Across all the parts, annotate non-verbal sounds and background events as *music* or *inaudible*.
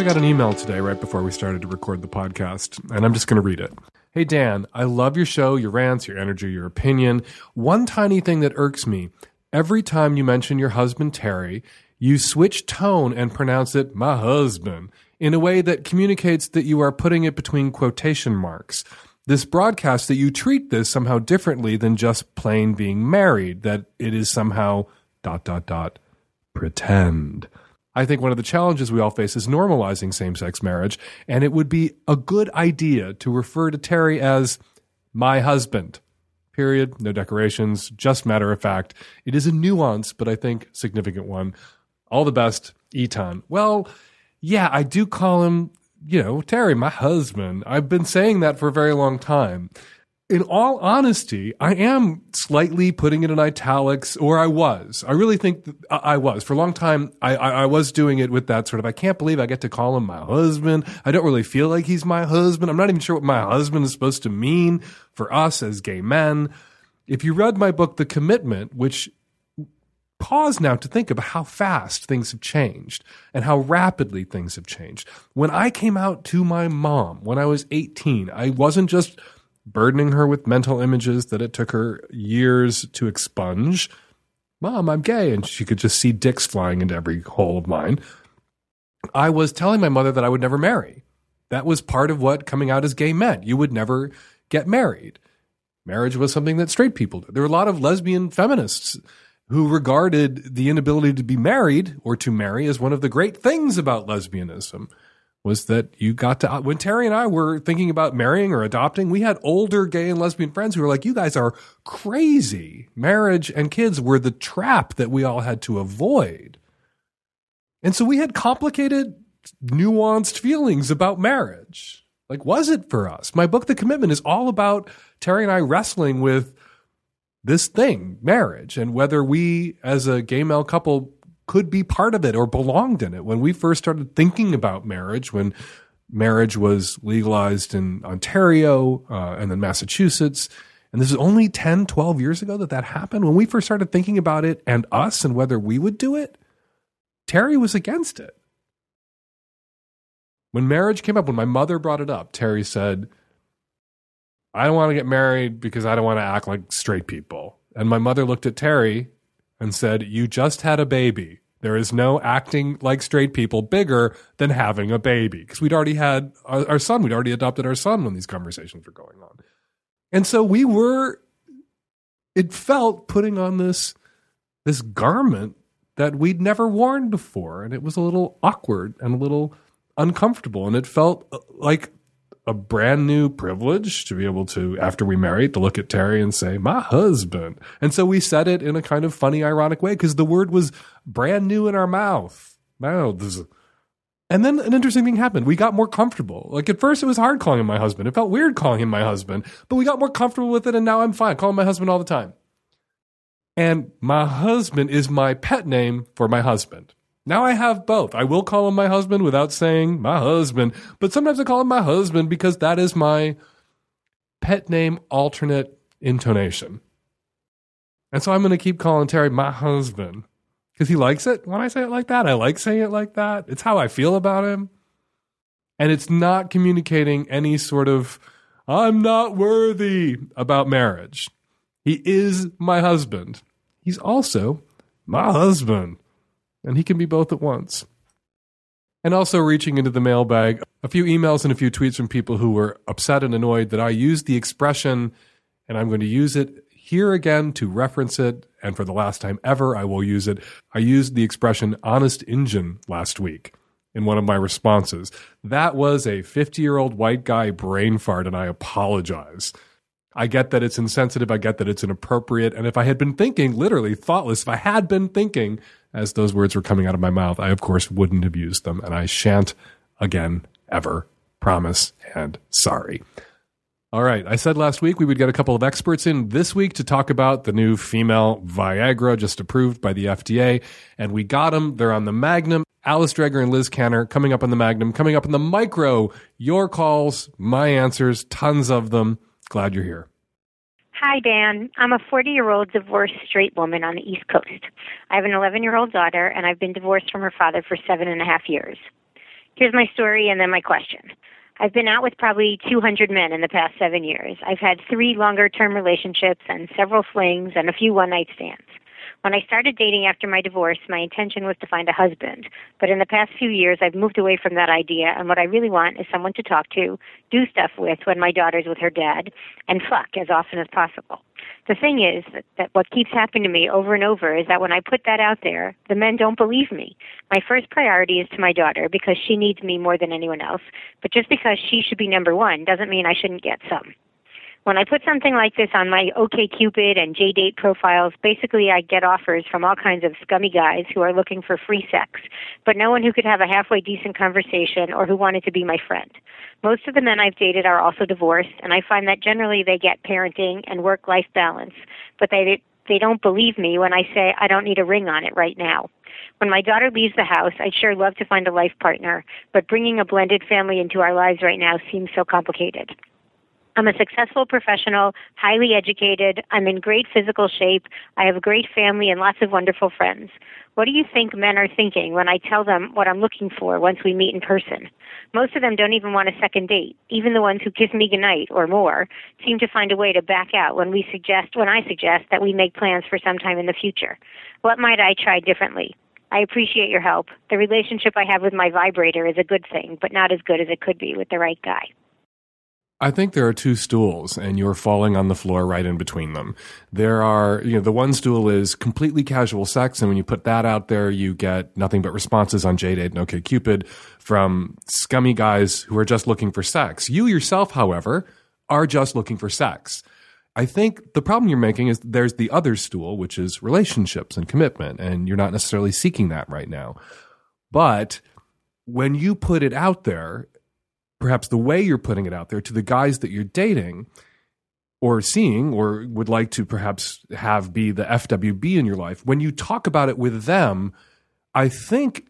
I got an email today right before we started to record the podcast, and I'm just going to read it. Hey, Dan, I love your show, your rants, your energy, your opinion. One tiny thing that irks me every time you mention your husband, Terry, you switch tone and pronounce it my husband in a way that communicates that you are putting it between quotation marks. This broadcast that you treat this somehow differently than just plain being married, that it is somehow dot dot dot pretend. I think one of the challenges we all face is normalizing same sex marriage, and it would be a good idea to refer to Terry as my husband. Period. No decorations, just matter of fact. It is a nuance, but I think significant one. All the best, Eton. Well, yeah, I do call him, you know, Terry, my husband. I've been saying that for a very long time in all honesty, I am slightly putting it in italics, or I was. I really think I was. For a long time, I, I, I was doing it with that sort of, I can't believe I get to call him my husband. I don't really feel like he's my husband. I'm not even sure what my husband is supposed to mean for us as gay men. If you read my book, The Commitment, which pause now to think about how fast things have changed and how rapidly things have changed. When I came out to my mom when I was 18, I wasn't just burdening her with mental images that it took her years to expunge. Mom, I'm gay. And she could just see dicks flying into every hole of mine. I was telling my mother that I would never marry. That was part of what coming out as gay meant. You would never get married. Marriage was something that straight people did. There were a lot of lesbian feminists who regarded the inability to be married or to marry as one of the great things about lesbianism was that you got to when Terry and I were thinking about marrying or adopting, we had older gay and lesbian friends who were like, "You guys are crazy. Marriage and kids were the trap that we all had to avoid." And so we had complicated, nuanced feelings about marriage. Like, was it for us? My book, The Commitment, is all about Terry and I wrestling with this thing, marriage, and whether we, as a gay male couple, could be part of it or belonged in it. When we first started thinking about marriage, when marriage was legalized in Ontario uh, and then Massachusetts, and this is only 10, 12 years ago that that happened. When we first started thinking about it and us and whether we would do it, Terry was against it. When marriage came up, when my mother brought it up, Terry said, I don't want to get married because I don't want to act like straight people. And my mother looked at Terry and said, You just had a baby. There is no acting like straight people bigger than having a baby. Because we'd already had our, our son, we'd already adopted our son when these conversations were going on. And so we were, it felt putting on this, this garment that we'd never worn before. And it was a little awkward and a little uncomfortable. And it felt uh, like a brand new privilege to be able to, after we married, to look at Terry and say, my husband. And so we said it in a kind of funny, ironic way because the word was brand new in our mouth. Mouths. And then an interesting thing happened. We got more comfortable. Like at first, it was hard calling him my husband. It felt weird calling him my husband, but we got more comfortable with it. And now I'm fine. Call him my husband all the time. And my husband is my pet name for my husband. Now I have both. I will call him my husband without saying my husband, but sometimes I call him my husband because that is my pet name alternate intonation. And so I'm going to keep calling Terry my husband because he likes it when I say it like that. I like saying it like that. It's how I feel about him. And it's not communicating any sort of, I'm not worthy about marriage. He is my husband. He's also my husband and he can be both at once. And also reaching into the mailbag, a few emails and a few tweets from people who were upset and annoyed that I used the expression, and I'm going to use it here again to reference it, and for the last time ever, I will use it. I used the expression honest Injun last week in one of my responses. That was a 50 year old white guy brain fart, and I apologize. I get that it's insensitive. I get that it's inappropriate. And if I had been thinking, literally thoughtless, if I had been thinking as those words were coming out of my mouth, I of course wouldn't have used them. And I shan't again, ever. Promise and sorry. All right. I said last week we would get a couple of experts in this week to talk about the new female Viagra just approved by the FDA. And we got them. They're on the Magnum. Alice Dreger and Liz Canner coming up on the Magnum, coming up on the Micro. Your calls, my answers, tons of them. Glad you're here. Hi, Dan. I'm a 40 year old divorced straight woman on the East Coast. I have an 11 year old daughter, and I've been divorced from her father for seven and a half years. Here's my story and then my question. I've been out with probably 200 men in the past seven years. I've had three longer term relationships and several flings and a few one night stands. When I started dating after my divorce, my intention was to find a husband. But in the past few years, I've moved away from that idea, and what I really want is someone to talk to, do stuff with when my daughter's with her dad, and fuck as often as possible. The thing is that, that what keeps happening to me over and over is that when I put that out there, the men don't believe me. My first priority is to my daughter because she needs me more than anyone else. But just because she should be number one doesn't mean I shouldn't get some. When I put something like this on my OKCupid and JDate profiles, basically I get offers from all kinds of scummy guys who are looking for free sex, but no one who could have a halfway decent conversation or who wanted to be my friend. Most of the men I've dated are also divorced, and I find that generally they get parenting and work-life balance, but they they don't believe me when I say I don't need a ring on it right now. When my daughter leaves the house, I'd sure love to find a life partner, but bringing a blended family into our lives right now seems so complicated. I'm a successful professional, highly educated. I'm in great physical shape. I have a great family and lots of wonderful friends. What do you think men are thinking when I tell them what I'm looking for once we meet in person? Most of them don't even want a second date. Even the ones who kiss me goodnight or more seem to find a way to back out when we suggest when I suggest that we make plans for some time in the future. What might I try differently? I appreciate your help. The relationship I have with my vibrator is a good thing, but not as good as it could be with the right guy. I think there are two stools, and you're falling on the floor right in between them. There are, you know, the one stool is completely casual sex, and when you put that out there, you get nothing but responses on JDate and OkCupid from scummy guys who are just looking for sex. You yourself, however, are just looking for sex. I think the problem you're making is there's the other stool, which is relationships and commitment, and you're not necessarily seeking that right now. But when you put it out there, perhaps the way you're putting it out there to the guys that you're dating or seeing or would like to perhaps have be the FWB in your life, when you talk about it with them, I think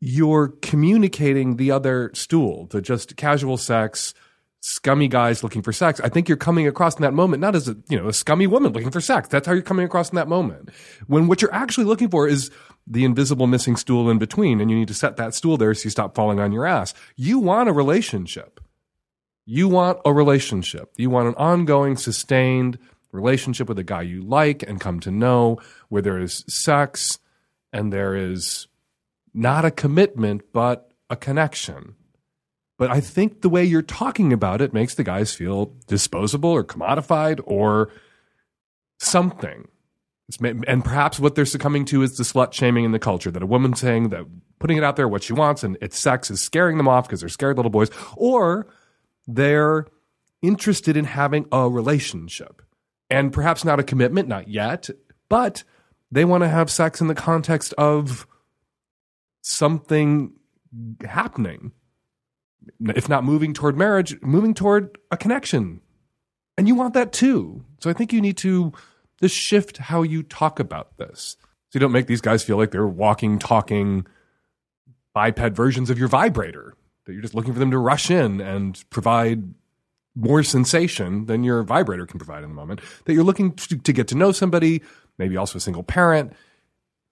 you're communicating the other stool, the just casual sex, scummy guys looking for sex. I think you're coming across in that moment not as a you know a scummy woman looking for sex. That's how you're coming across in that moment. When what you're actually looking for is the invisible missing stool in between, and you need to set that stool there so you stop falling on your ass. You want a relationship. You want a relationship. You want an ongoing, sustained relationship with a guy you like and come to know, where there is sex and there is not a commitment, but a connection. But I think the way you're talking about it makes the guys feel disposable or commodified or something. And perhaps what they're succumbing to is the slut shaming in the culture that a woman saying that putting it out there what she wants and it's sex is scaring them off because they're scared little boys, or they're interested in having a relationship and perhaps not a commitment, not yet, but they want to have sex in the context of something happening. If not moving toward marriage, moving toward a connection. And you want that too. So I think you need to just shift how you talk about this. So you don't make these guys feel like they're walking, talking biped versions of your vibrator, that you're just looking for them to rush in and provide more sensation than your vibrator can provide in the moment. That you're looking to, to get to know somebody, maybe also a single parent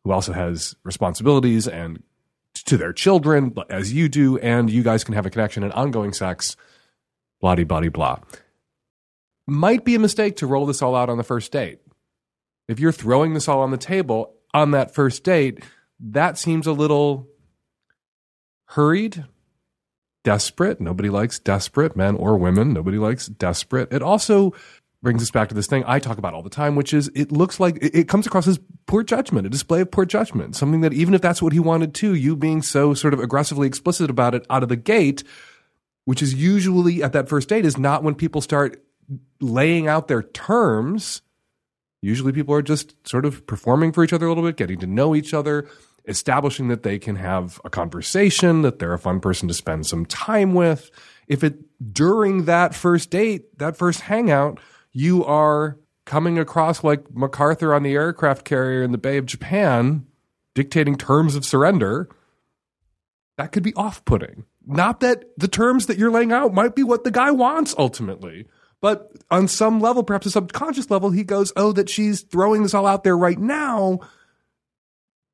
who also has responsibilities and to their children as you do, and you guys can have a connection and ongoing sex, blah, blah, blah, blah. Might be a mistake to roll this all out on the first date. If you're throwing this all on the table on that first date, that seems a little hurried, desperate. Nobody likes desperate men or women. Nobody likes desperate. It also brings us back to this thing I talk about all the time, which is it looks like it, comes across as poor judgment, a display of poor judgment, something that even if that's what he wanted to, you being so sort of aggressively explicit about it out of the gate, which is usually at that first date, is not when people start laying out their terms Usually people are just sort of performing for each other a little bit, getting to know each other. establishing that they can have a conversation, that they're a fun person to spend some time with. If it during that first date, that first hangout, you are coming across like MacArthur on the aircraft carrier in the Bay of Japan, dictating terms of surrender, that could be off putting. Not that the terms that you're laying out might be what the guy wants ultimately, but on some level, perhaps a subconscious level, he goes, Oh, that she's throwing this all out there right now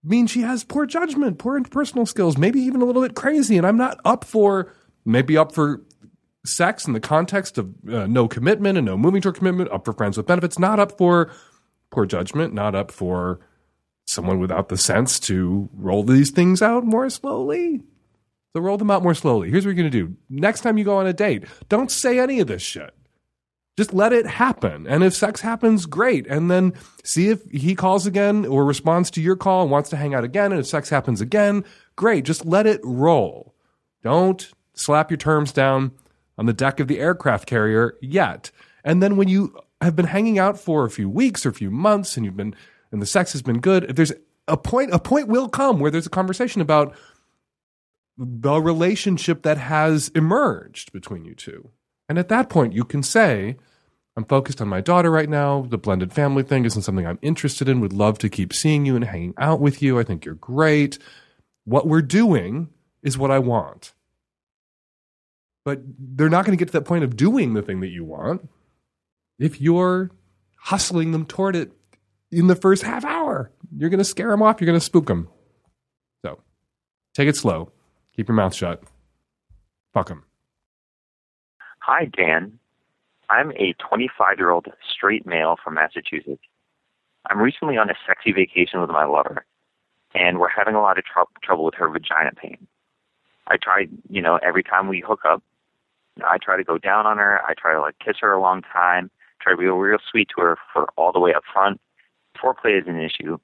means she has poor judgment, poor interpersonal skills, maybe even a little bit crazy. And I'm not up for, maybe up for sex in the context of uh, no commitment and no moving toward commitment, up for friends with benefits, not up for poor judgment, not up for someone without the sense to roll these things out more slowly. So roll them out more slowly. Here's what you're going to do. Next time you go on a date, don't say any of this shit. Just let it happen. And if sex happens, great. And then see if he calls again or responds to your call and wants to hang out again. And if sex happens again, great. Just let it roll. Don't slap your terms down on the deck of the aircraft carrier yet. And then when you have been hanging out for a few weeks or a few months and you've been and the sex has been good, if there's a point a point will come where there's a conversation about the relationship that has emerged between you two. And at that point, you can say, I'm focused on my daughter right now. The blended family thing isn't something I'm interested in. Would love to keep seeing you and hanging out with you. I think you're great. What we're doing is what I want. But they're not going to get to that point of doing the thing that you want if you're hustling them toward it in the first half hour. You're going to scare them off. You're going to spook them. So take it slow. Keep your mouth shut. Fuck them. Hi, Dan. I'm a 25 year old straight male from Massachusetts. I'm recently on a sexy vacation with my lover, and we're having a lot of tr- trouble with her vagina pain. I try, you know, every time we hook up, I try to go down on her. I try to like kiss her a long time, try to be real sweet to her for all the way up front. Foreplay is an issue.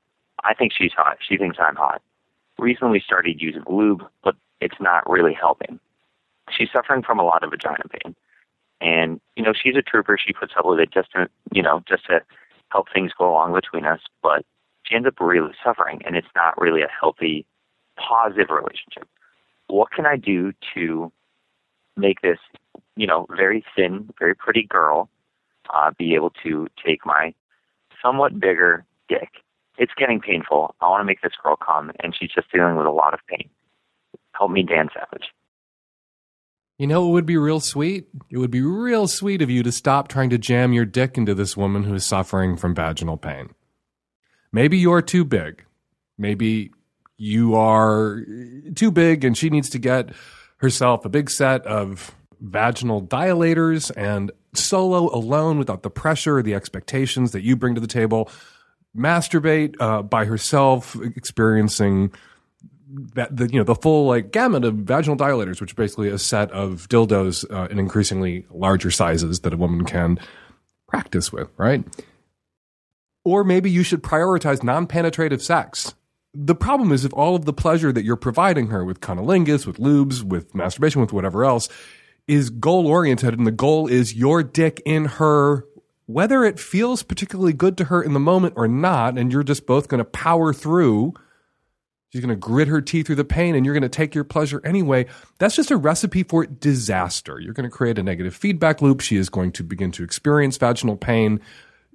I think she's hot. She thinks I'm hot. Recently started using lube, but it's not really helping. She's suffering from a lot of vagina pain. And, you know, she's a trooper. She puts up with it just to, you know, just to help things go along between us. But she ends up really suffering, and it's not really a healthy, positive relationship. What can I do to make this, you know, very thin, very pretty girl uh, be able to take my somewhat bigger dick? It's getting painful. I want to make this girl come, and she's just dealing with a lot of pain. Help me, Dan Savage. You know, it would be real sweet. It would be real sweet of you to stop trying to jam your dick into this woman who is suffering from vaginal pain. Maybe you're too big. Maybe you are too big and she needs to get herself a big set of vaginal dilators and solo alone without the pressure or the expectations that you bring to the table masturbate uh, by herself experiencing the you know the full like gamut of vaginal dilators, which are basically a set of dildos uh, in increasingly larger sizes that a woman can practice with, right? Or maybe you should prioritize non-penetrative sex. The problem is if all of the pleasure that you're providing her with cunnilingus, with lubes, with masturbation, with whatever else, is goal oriented, and the goal is your dick in her, whether it feels particularly good to her in the moment or not, and you're just both going to power through She's going to grit her teeth through the pain and you're going to take your pleasure anyway. That's just a recipe for disaster. You're going to create a negative feedback loop. She is going to begin to experience vaginal pain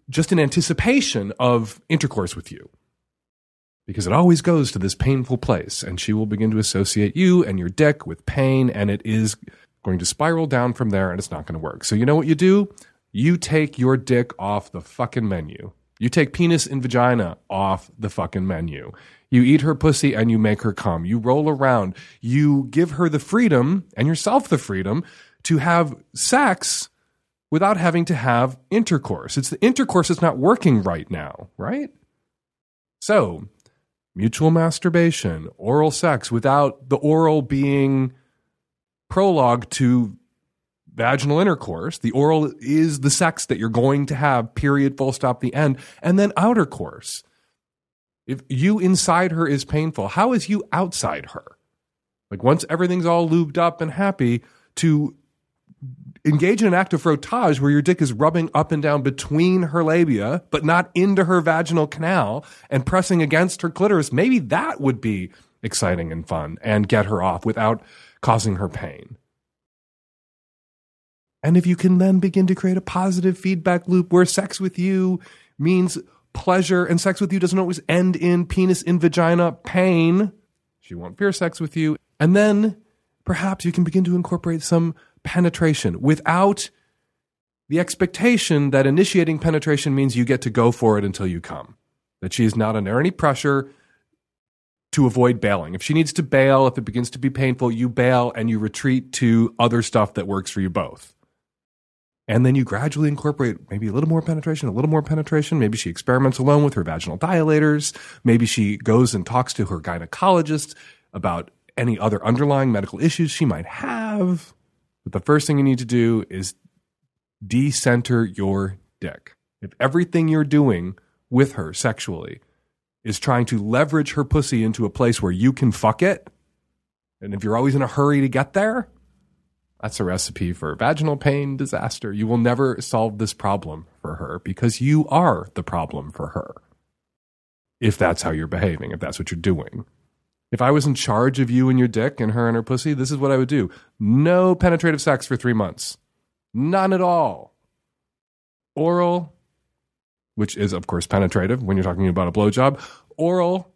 just in anticipation of intercourse with you. Because it always goes to this painful place and she will begin to associate you and your dick with pain and it is going to spiral down from there and it's not going to work. So you know what you do? You take your dick off the fucking menu. You take penis and vagina off the fucking menu. You eat her pussy and you make her come. You roll around. You give her the freedom and yourself the freedom to have sex without having to have intercourse. It's the intercourse that's not working right now, right? So, mutual masturbation, oral sex without the oral being prologue to vaginal intercourse. The oral is the sex that you're going to have, period, full stop, the end. And then outer course if you inside her is painful, how is you outside her? Like once everything's all lubed up and happy, to engage in an act of frottage where your dick is rubbing up and down between her labia, but not into her vaginal canal and pressing against her clitoris. Maybe that would be exciting and fun and get her off without causing her pain. And if you can then begin to create a positive feedback loop where sex with you means pleasure and sex with you doesn't always end in penis in vagina pain, she won't fear sex with you. And then perhaps you can begin to incorporate some penetration without the expectation that initiating penetration means you get to go for it until you come. That she is not under any pressure to avoid bailing. If she needs to bail, if it begins to be painful, you bail and you retreat to other stuff that works for you both. And then you gradually incorporate maybe a little more penetration, a little more penetration. Maybe she experiments alone with her vaginal dilators. Maybe she goes and talks to her gynecologist about any other underlying medical issues she might have. But the first thing you need to do is decenter your dick. If everything you're doing with her sexually is trying to leverage her pussy into a place where you can fuck it, and if you're always in a hurry to get there, that's a recipe for vaginal pain disaster. You will never solve this problem for her because you are the problem for her. If that's how you're behaving, if that's what you're doing. If I was in charge of you and your dick and her and her pussy, this is what I would do. No penetrative sex for three months. None at all. Oral, which is, of course, penetrative when you're talking about a blowjob, oral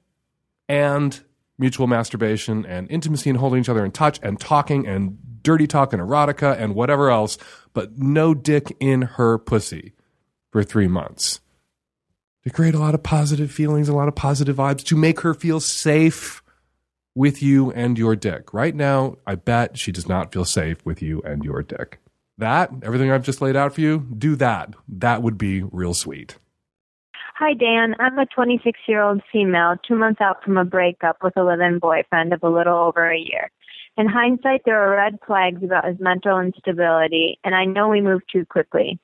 and mutual masturbation and intimacy and holding each other in touch and talking and dirty talk and erotica and whatever else, but no dick in her pussy for three months. To create a lot of positive feelings, a lot of positive vibes, to make her feel safe with you and your dick. Right now, I bet she does not feel safe with you and your dick. That, everything I've just laid out for you, do that. That would be real sweet. Hi, Dan. I'm a 26 year old female, two months out from a breakup with a live in boyfriend of a little over a year. In hindsight, there are red flags about his mental instability, and I know we moved too quickly.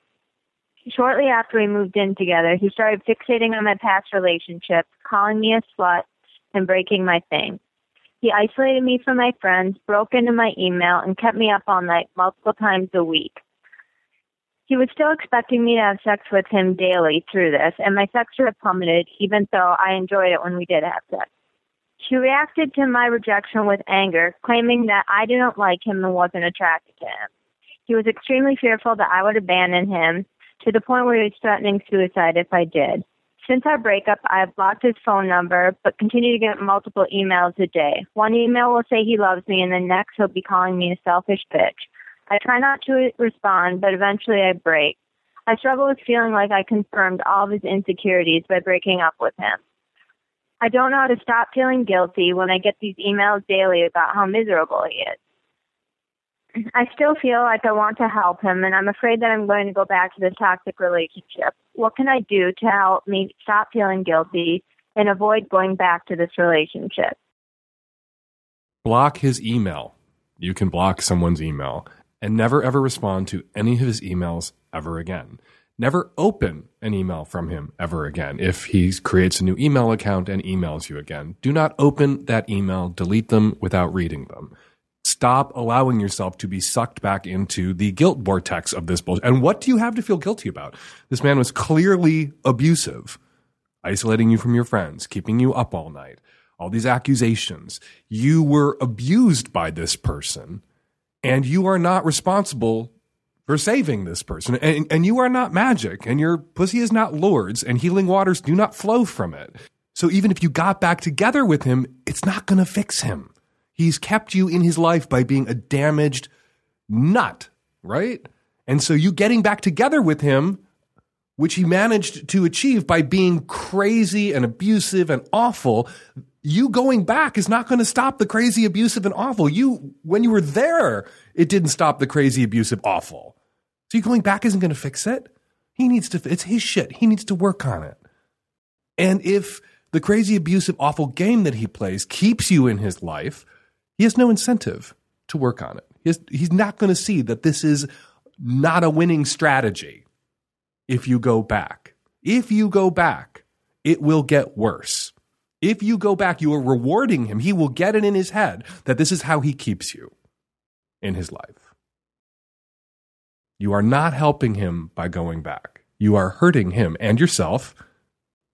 Shortly after we moved in together, he started fixating on my past relationships, calling me a slut, and breaking my thing. He isolated me from my friends, broke into my email, and kept me up all night multiple times a week. He was still expecting me to have sex with him daily through this, and my sex drive plummeted, even though I enjoyed it when we did have sex. She reacted to my rejection with anger, claiming that I didn't like him and wasn't attracted to him. He was extremely fearful that I would abandon him to the point where he was threatening suicide if I did. Since our breakup, I have blocked his phone number, but continue to get multiple emails a day. One email will say he loves me, and the next he'll be calling me a selfish bitch. I try not to respond, but eventually I break. I struggle with feeling like I confirmed all of his insecurities by breaking up with him. I don't know how to stop feeling guilty when I get these emails daily about how miserable he is. I still feel like I want to help him, and I'm afraid that I'm going to go back to this toxic relationship. What can I do to help me stop feeling guilty and avoid going back to this relationship? Block his email. You can block someone's email and never ever respond to any of his emails ever again. Never open an email from him ever again. If he creates a new email account and emails you again, do not open that email, delete them without reading them. Stop allowing yourself to be sucked back into the guilt vortex of this bullshit. And what do you have to feel guilty about? This man was clearly abusive, isolating you from your friends, keeping you up all night, all these accusations. You were abused by this person, and you are not responsible for saving this person. And, and you are not magic, and your pussy is not Lourdes, and healing waters do not flow from it. So even if you got back together with him, it's not going to fix him. He's kept you in his life by being a damaged nut, right? And so you getting back together with him, which he managed to achieve by being crazy and abusive and awful, you going back is not going to stop the crazy, abusive, and awful. You, when you were there, it didn't stop the crazy, abusive, awful. So you going back isn't going to fix it. He needs to, it's his shit. He needs to work on it. And if the crazy, abusive, awful game that he plays keeps you in his life, he has no incentive to work on it. He has, he's not going to see that this is not a winning strategy if you go back. If you go back, it will get worse. If you go back, you are rewarding him. He will get it in his head that this is how he keeps you in his life. You are not helping him by going back. You are hurting him and yourself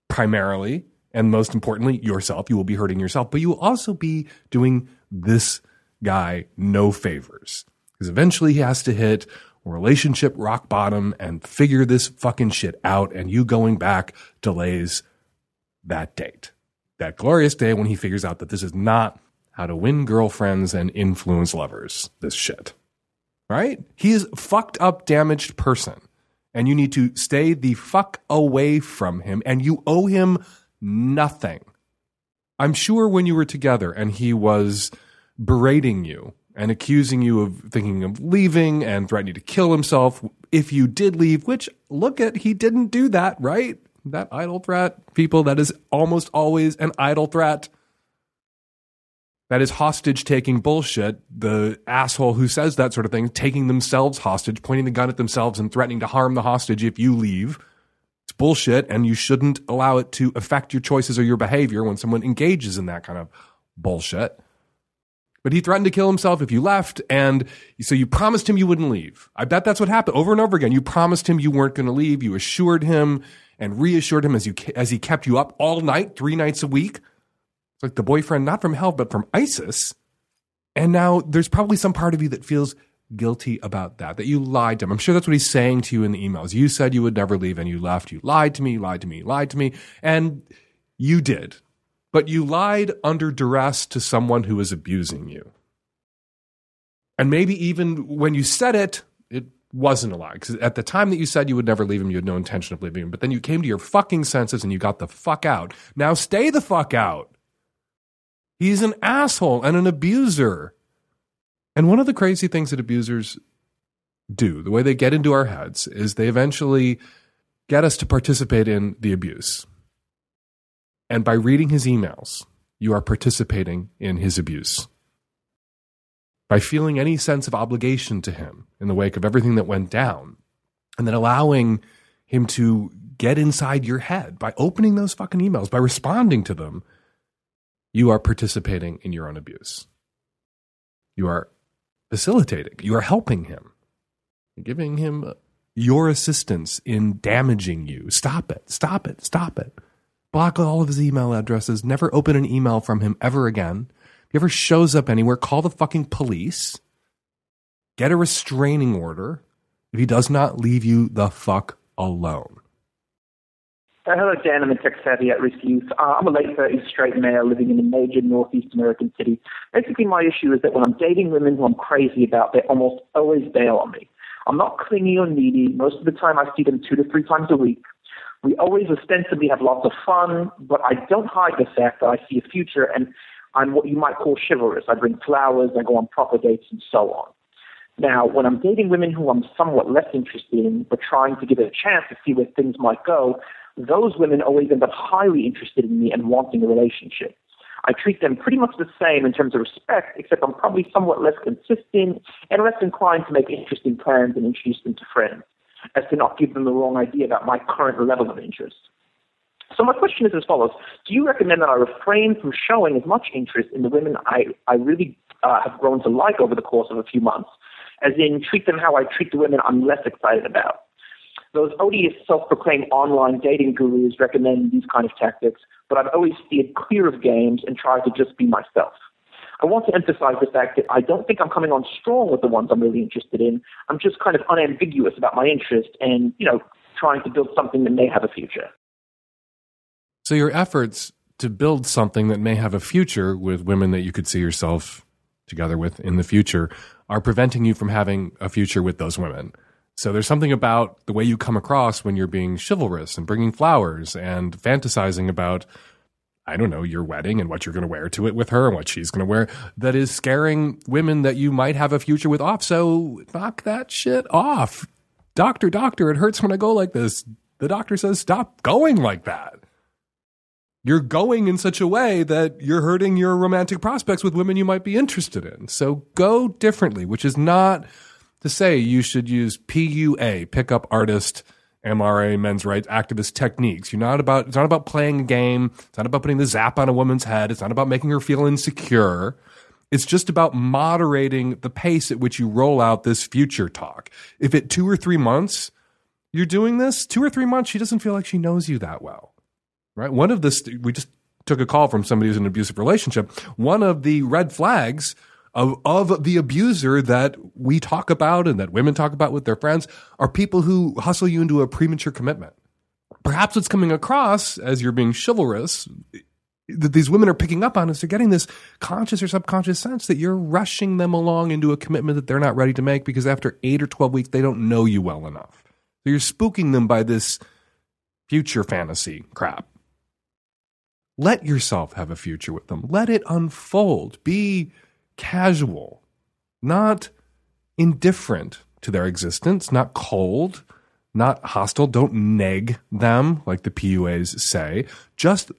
primarily, and most importantly, yourself. You will be hurting yourself, but you will also be doing this guy no favors because eventually he has to hit relationship rock bottom and figure this fucking shit out. And you going back delays that date, that glorious day when he figures out that this is not how to win girlfriends and influence lovers. This shit, right? He is fucked up, damaged person. And you need to stay the fuck away from him. And you owe him nothing. I'm sure when you were together and he was berating you and accusing you of thinking of leaving and threatening to kill himself if you did leave, which look at, he didn't do that, right? That idle threat, people, that is almost always an idle threat. That is hostage taking bullshit. The asshole who says that sort of thing, taking themselves hostage, pointing the gun at themselves and threatening to harm the hostage if you leave. It's bullshit, and you shouldn't allow it to affect your choices or your behavior when someone engages in that kind of bullshit. But he threatened to kill himself if you left, and so you promised him you wouldn't leave. I bet that's what happened over and over again. You promised him you weren't going to leave. You assured him and reassured him as you as he kept you up all night, three nights a week. It's like the boyfriend, not from hell, but from ISIS. And now there's probably some part of you that feels guilty about that, that you lied to him. I'm sure that's what he's saying to you in the emails. You said you would never leave and you left. You lied to me, lied to me, lied to me. And you did but you lied under duress to someone who was abusing you. And maybe even when you said it, it wasn't a lie. Because at the time that you said you would never leave him, you had no intention of leaving him. But then you came to your fucking senses and you got the fuck out. Now stay the fuck out. He's an asshole and an abuser. And one of the crazy things that abusers do, the way they get into our heads, is they eventually get us to participate in the abuse. And by reading his emails, you are participating in his abuse. By feeling any sense of obligation to him in the wake of everything that went down, and then allowing him to get inside your head by opening those fucking emails, by responding to them, you are participating in your own abuse. You are facilitating, you are helping him, giving him your assistance in damaging you. Stop it, stop it, stop it block all of his email addresses, never open an email from him ever again. If he ever shows up anywhere, call the fucking police. Get a restraining order if he does not leave you the fuck alone. Uh, hello, Dan. I'm a tech savvy at risk youth. Uh, I'm a late 30s straight male living in a major Northeast American city. Basically, my issue is that when I'm dating women who I'm crazy about, they almost always bail on me. I'm not clingy or needy. Most of the time, I see them two to three times a week. We always ostensibly have lots of fun, but I don't hide the fact that I see a future and I'm what you might call chivalrous. I bring flowers, I go on proper dates, and so on. Now, when I'm dating women who I'm somewhat less interested in, but trying to give it a chance to see where things might go, those women always end up highly interested in me and wanting a relationship. I treat them pretty much the same in terms of respect, except I'm probably somewhat less consistent and less inclined to make interesting plans and introduce them to friends as to not give them the wrong idea about my current level of interest. So my question is as follows. Do you recommend that I refrain from showing as much interest in the women I, I really uh, have grown to like over the course of a few months, as in treat them how I treat the women I'm less excited about? Those odious self-proclaimed online dating gurus recommend these kind of tactics, but I've always steered clear of games and tried to just be myself. I want to emphasize the fact that I don't think I'm coming on strong with the ones I'm really interested in. I'm just kind of unambiguous about my interest and, you know, trying to build something that may have a future. So your efforts to build something that may have a future with women that you could see yourself together with in the future are preventing you from having a future with those women. So there's something about the way you come across when you're being chivalrous and bringing flowers and fantasizing about I don't know, your wedding and what you're going to wear to it with her and what she's going to wear that is scaring women that you might have a future with off. So knock that shit off. Doctor, doctor, it hurts when I go like this. The doctor says, stop going like that. You're going in such a way that you're hurting your romantic prospects with women you might be interested in. So go differently, which is not to say you should use PUA, pickup artist MRA, men's rights activist techniques. You're not about, it's not about playing a game. It's not about putting the zap on a woman's head. It's not about making her feel insecure. It's just about moderating the pace at which you roll out this future talk. If at two or three months you're doing this, two or three months, she doesn't feel like she knows you that well, right? One of the, we just took a call from somebody who's in an abusive relationship. One of the red flags of, of the abuser that we talk about and that women talk about with their friends are people who hustle you into a premature commitment. Perhaps what's coming across as you're being chivalrous that these women are picking up on is they're getting this conscious or subconscious sense that you're rushing them along into a commitment that they're not ready to make because after eight or 12 weeks, they don't know you well enough. So you're spooking them by this future fantasy crap. Let yourself have a future with them. Let it unfold. Be casual, not indifferent to their existence, not cold, not hostile. Don't neg them, like the PUAs say. Just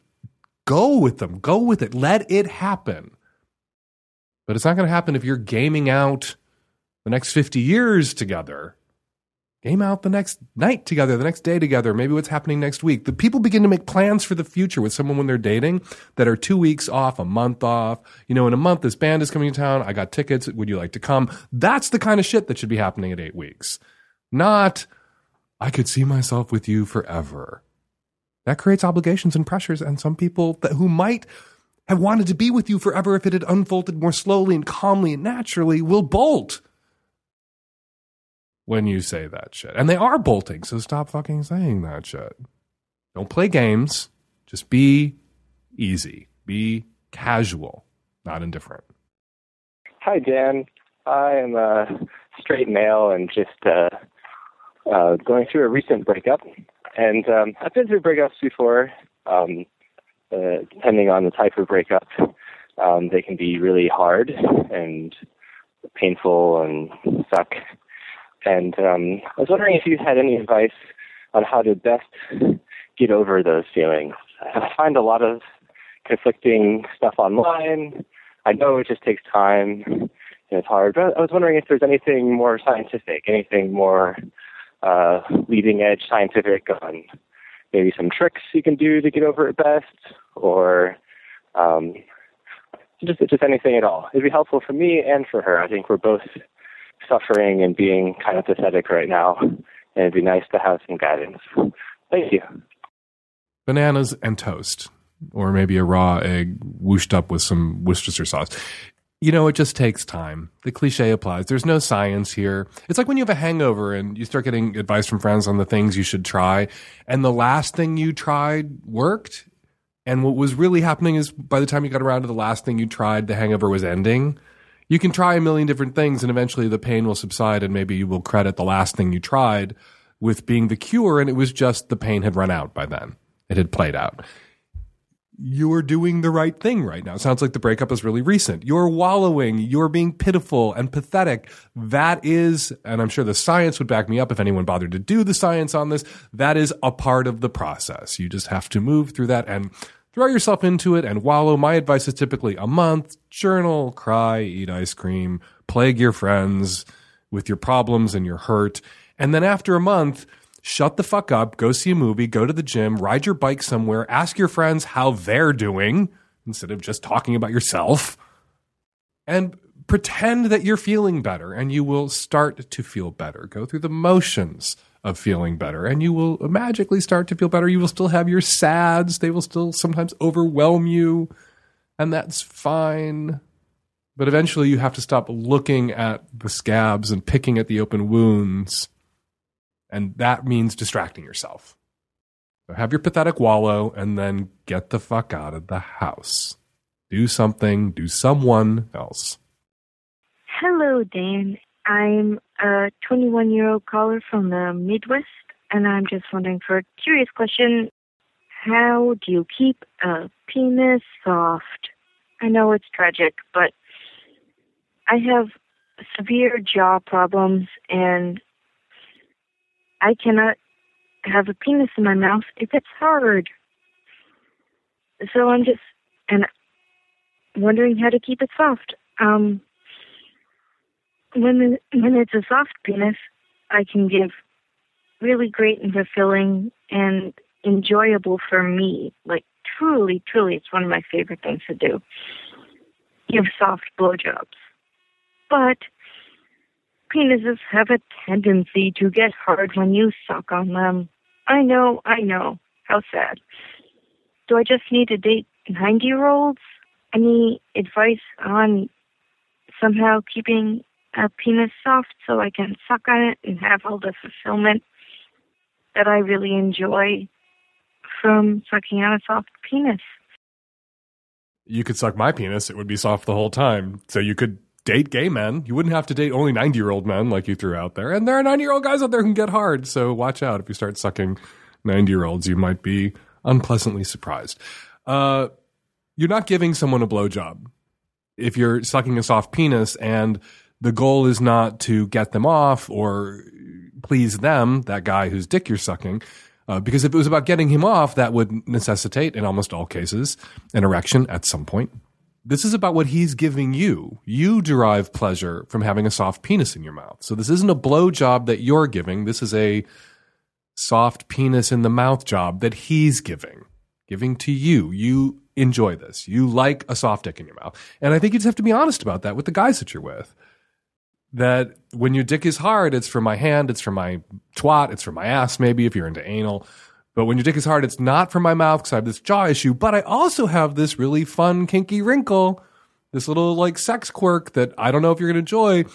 go with them. Go with it. Let it happen. But it's not going to happen if you're gaming out the next 50 years together. Game out the next night together, the next day together, maybe what's happening next week. The people begin to make plans for the future with someone when they're dating that are two weeks off, a month off. You know, in a month, this band is coming to town. I got tickets. Would you like to come? That's the kind of shit that should be happening at eight weeks. Not, I could see myself with you forever. That creates obligations and pressures, and some people that, who might have wanted to be with you forever if it had unfolded more slowly and calmly and naturally will bolt when you say that shit. And they are bolting, so stop fucking saying that shit. Don't play games. Just be easy. Be casual, not indifferent. Hi, Dan. I am a straight male and just uh, uh, going through a recent breakup. And um, I've been through breakups before. Um, uh, depending on the type of breakup, um, they can be really hard and painful and suck. And um, I was wondering if you had any advice on how to best get over those feelings. I find a lot of conflicting stuff online. I know it just takes time and it's hard, but I was wondering if there's anything more scientific, anything more uh, leading edge scientific on maybe some tricks you can do to get over it best, or um, just just anything at all. It'd be helpful for me and for her. I think we're both suffering and being kind of pathetic right now, and it'd be nice to have some guidance. Thank you. Bananas and toast, or maybe a raw egg whooshed up with some Worcestershire sauce. You know, it just takes time. The cliche applies. There's no science here. It's like when you have a hangover and you start getting advice from friends on the things you should try, and the last thing you tried worked. And what was really happening is by the time you got around to the last thing you tried, the hangover was ending. You can try a million different things, and eventually the pain will subside, and maybe you will credit the last thing you tried with being the cure, and it was just the pain had run out by then. It had played out you're doing the right thing right now. It sounds like the breakup is really recent. You're wallowing, you're being pitiful and pathetic. That is, and I'm sure the science would back me up if anyone bothered to do the science on this, that is a part of the process. You just have to move through that and throw yourself into it and wallow. My advice is typically a month, journal, cry, eat ice cream, plague your friends with your problems and your hurt. And then after a month, shut the fuck up, go see a movie, go to the gym, ride your bike somewhere, ask your friends how they're doing instead of just talking about yourself, and pretend that you're feeling better and you will start to feel better. Go through the motions of feeling better and you will magically start to feel better. You will still have your sads, they will still sometimes overwhelm you, and that's fine. But eventually, you have to stop looking at the scabs and picking at the open wounds and that means distracting yourself. So have your pathetic wallow and then get the fuck out of the house. Do something, do someone else. Hello, Dan. I'm a 21 year old caller from the Midwest, and I'm just wondering for a curious question how do you keep a penis soft? I know it's tragic, but I have severe jaw problems and I cannot have a penis in my mouth if it's hard. So I'm just and wondering how to keep it soft. Um, when when it's a soft penis, I can give really great and fulfilling and enjoyable for me. Like truly, truly, it's one of my favorite things to do. give soft blowjobs. But penises have a tendency to get hard when you suck on them. I know, I know. How sad. Do I just need to date 90 year olds? Any advice on somehow keeping a penis soft so I can suck on it and have all the fulfillment that I really enjoy from sucking on a soft penis? You could suck my penis, it would be soft the whole time. So you could date gay men. You wouldn't have to date only 90 year old men like you threw out there. And there are 90 year old guys out there who can get hard. So watch out if you start sucking 90 year olds, you might be unpleasantly surprised. Uh, you're not giving someone a blowjob if you're sucking a soft penis and the goal is not to get them off or please them, that guy whose dick you're sucking. Uh, because if it was about getting him off, that would necessitate, in almost all cases, an erection at some point. This is about what he's giving you. You derive pleasure from having a soft penis in your mouth. So this isn't a blowjob that you're giving. This is a soft penis in the mouth job that he's giving, giving to you. You enjoy this. You like a soft dick in your mouth. And I think you just have to be honest about that with the guys that you're with. That when your dick is hard, it's for my hand, it's for my twat, it's for my ass, maybe if you're into anal. But when your dick is hard, it's not for my mouth because I have this jaw issue. But I also have this really fun, kinky wrinkle, this little like sex quirk that I don't know if you're going to enjoy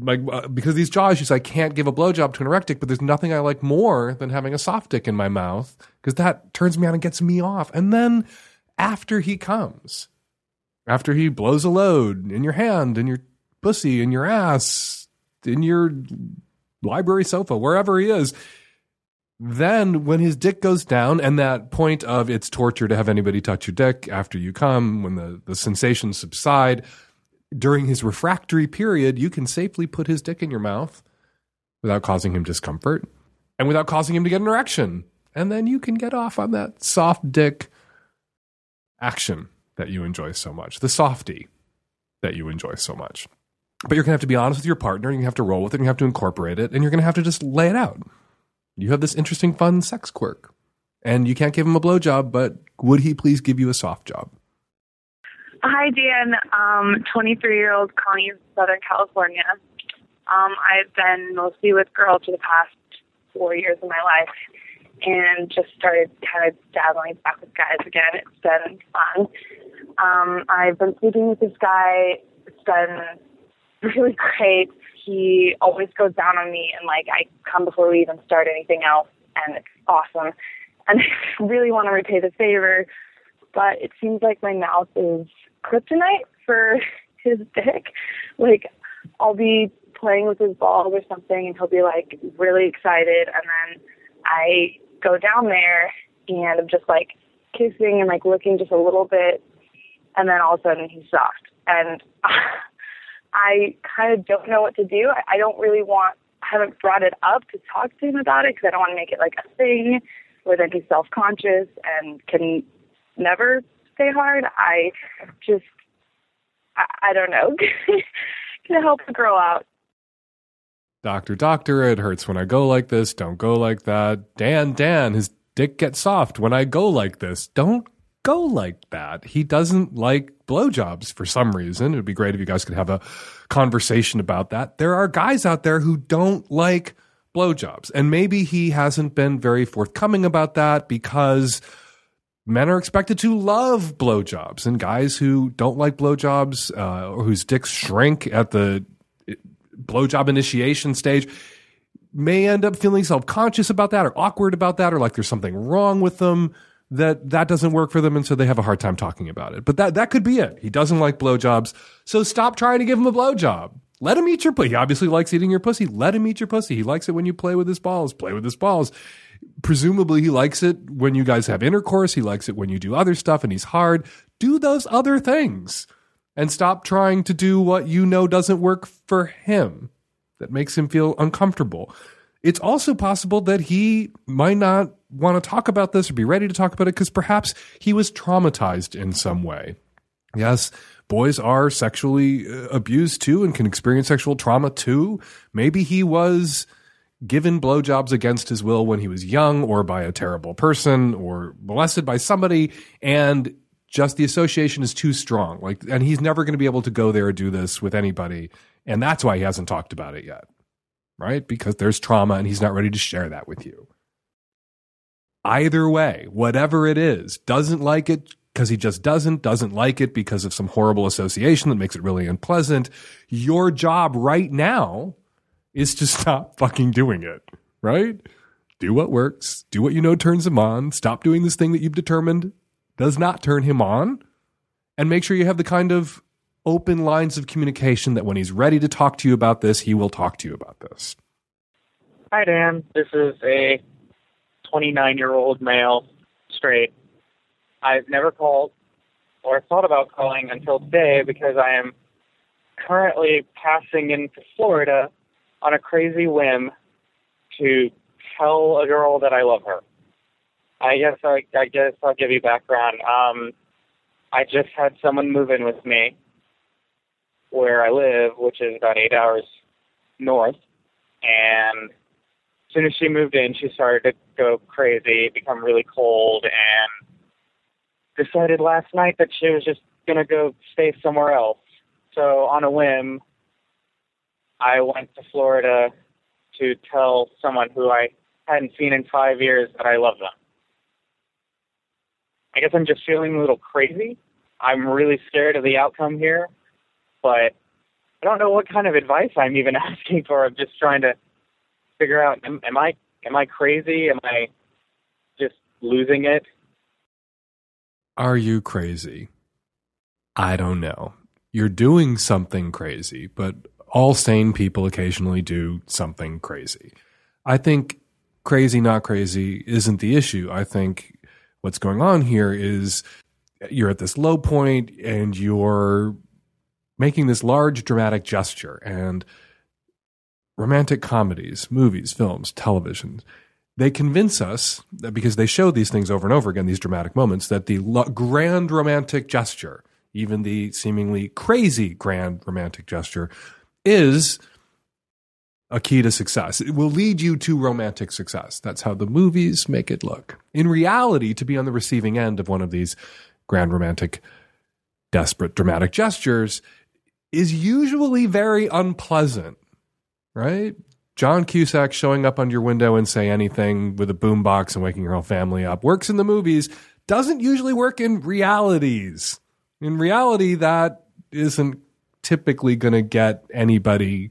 like uh, because these jaw issues, I can't give a blowjob to an erect dick, but there's nothing I like more than having a soft dick in my mouth because that turns me on and gets me off. And then after he comes, after he blows a load in your hand, in your pussy, in your ass, in your library sofa, wherever he is, then when his dick goes down and that point of it's torture to have anybody touch your dick after you come, when the, the sensations subside, during his refractory period, you can safely put his dick in your mouth without causing him discomfort and without causing him to get an erection. And then you can get off on that soft dick action that you enjoy so much, the softy that you enjoy so much. But you're going to have to be honest with your partner, and you have to roll with it, and you have to incorporate it, and you're going to have to just lay it out. You have this interesting, fun sex quirk, and you can't give him a blowjob, but would he please give you a soft job? Hi, Dan. Um, 23 year old calling you from Southern California. Um, I've been mostly with girls for the past four years of my life and just started kind of dabbling back with guys again. It's been fun. Um, I've been sleeping with this guy. It's been really great. He always goes down on me and like I come before we even start anything else and it's awesome. And *laughs* I really want to repay the favor, but it seems like my mouth is kryptonite for *laughs* his dick. Like, I'll be playing with his balls or something, and he'll be like really excited, and then I go down there and I'm just like kissing and like looking just a little bit, and then all of a sudden he's soft, and *laughs* I kind of don't know what to do. I, I don't really want. I haven't brought it up to talk to him about it because I don't want to make it like a thing where then he's self conscious and can never stay hard. I just, I, I don't know, *laughs* can help a girl out. Doctor, doctor, it hurts when I go like this. Don't go like that. Dan, Dan, his dick gets soft when I go like this. Don't go like that. He doesn't like blowjobs for some reason. It would be great if you guys could have a conversation about that. There are guys out there who don't like blowjobs, and maybe he hasn't been very forthcoming about that because men are expected to love blowjobs, and guys who don't like blowjobs uh, or whose dicks shrink at the blowjob initiation stage may end up feeling self-conscious about that or awkward about that or like there's something wrong with them that that doesn't work for them and so they have a hard time talking about it. But that that could be it. He doesn't like blowjobs so stop trying to give him a blowjob. Let him eat your pussy. He obviously likes eating your pussy. Let him eat your pussy. He likes it when you play with his balls. Play with his balls. Presumably he likes it when you guys have intercourse. He likes it when you do other stuff and he's hard. Do those other things and stop trying to do what you know doesn't work for him. That makes him feel uncomfortable. It's also possible that he might not want to talk about this or be ready to talk about it because perhaps he was traumatized in some way. Yes, boys are sexually uh, abused too and can experience sexual trauma too. Maybe he was given blowjobs against his will when he was young or by a terrible person or molested by somebody and just the association is too strong. Like, and he's never going to be able to go there and do this with anybody. And that's why he hasn't talked about it yet, right? Because there's trauma and he's not ready to share that with you. Either way, whatever it is, doesn't like it because he just doesn't, doesn't like it because of some horrible association that makes it really unpleasant. Your job right now is to *laughs* stop fucking doing it, right? Do what works, do what you know turns him on, stop doing this thing that you've determined does not turn him on, and make sure you have the kind of open lines of communication that when he's ready to talk to you about this, he will talk to you about this. Hi, Dan. This is a 29 year old male, straight. I've never called or thought about calling until today because I am currently passing into Florida on a crazy whim to tell a girl that I love her. I guess I, I guess I'll give you background. Um, I just had someone move in with me where I live, which is about eight hours north, and as soon as she moved in, she started to go crazy, become really cold, and decided last night that she was just gonna go stay somewhere else. So on a whim, I went to Florida to tell someone who I hadn't seen in five years that I love them. I guess I'm just feeling a little crazy. I'm really scared of the outcome here, but I don't know what kind of advice I'm even *laughs* asking for. I'm just trying to figure out am, am I am I crazy? Am I just losing it? Are you crazy? I don't know. You're doing something crazy, but all sane people occasionally do something crazy. I think crazy, not crazy isn't the issue. I think what's going on here is you're at this low point and you're making this large dramatic gesture and romantic comedies, movies, films, television, they convince us that because they show these things over and over again, these dramatic moments, that the lo- grand romantic gesture, even the seemingly crazy grand romantic gesture, is a key to success. It will lead you to romantic success. That's how the movies make it look. In reality, to be on the receiving end of one of these grand romantic, desperate, dramatic gestures is usually very unpleasant, right? John Cusack showing up on your window and say anything with a boombox and waking your whole family up works in the movies, doesn't usually work in realities. In reality, that isn't typically going to get anybody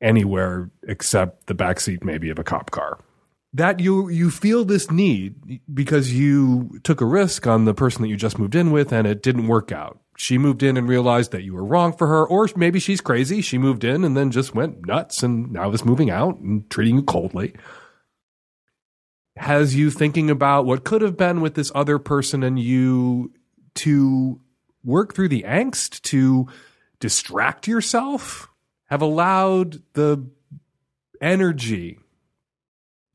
anywhere except the backseat maybe of a cop car. That you you feel this need because you took a risk on the person that you just moved in with and it didn't work out. She moved in and realized that you were wrong for her, or maybe she's crazy. She moved in and then just went nuts and now is moving out and treating you coldly. Has you thinking about what could have been with this other person and you to work through the angst, to distract yourself, have allowed the energy,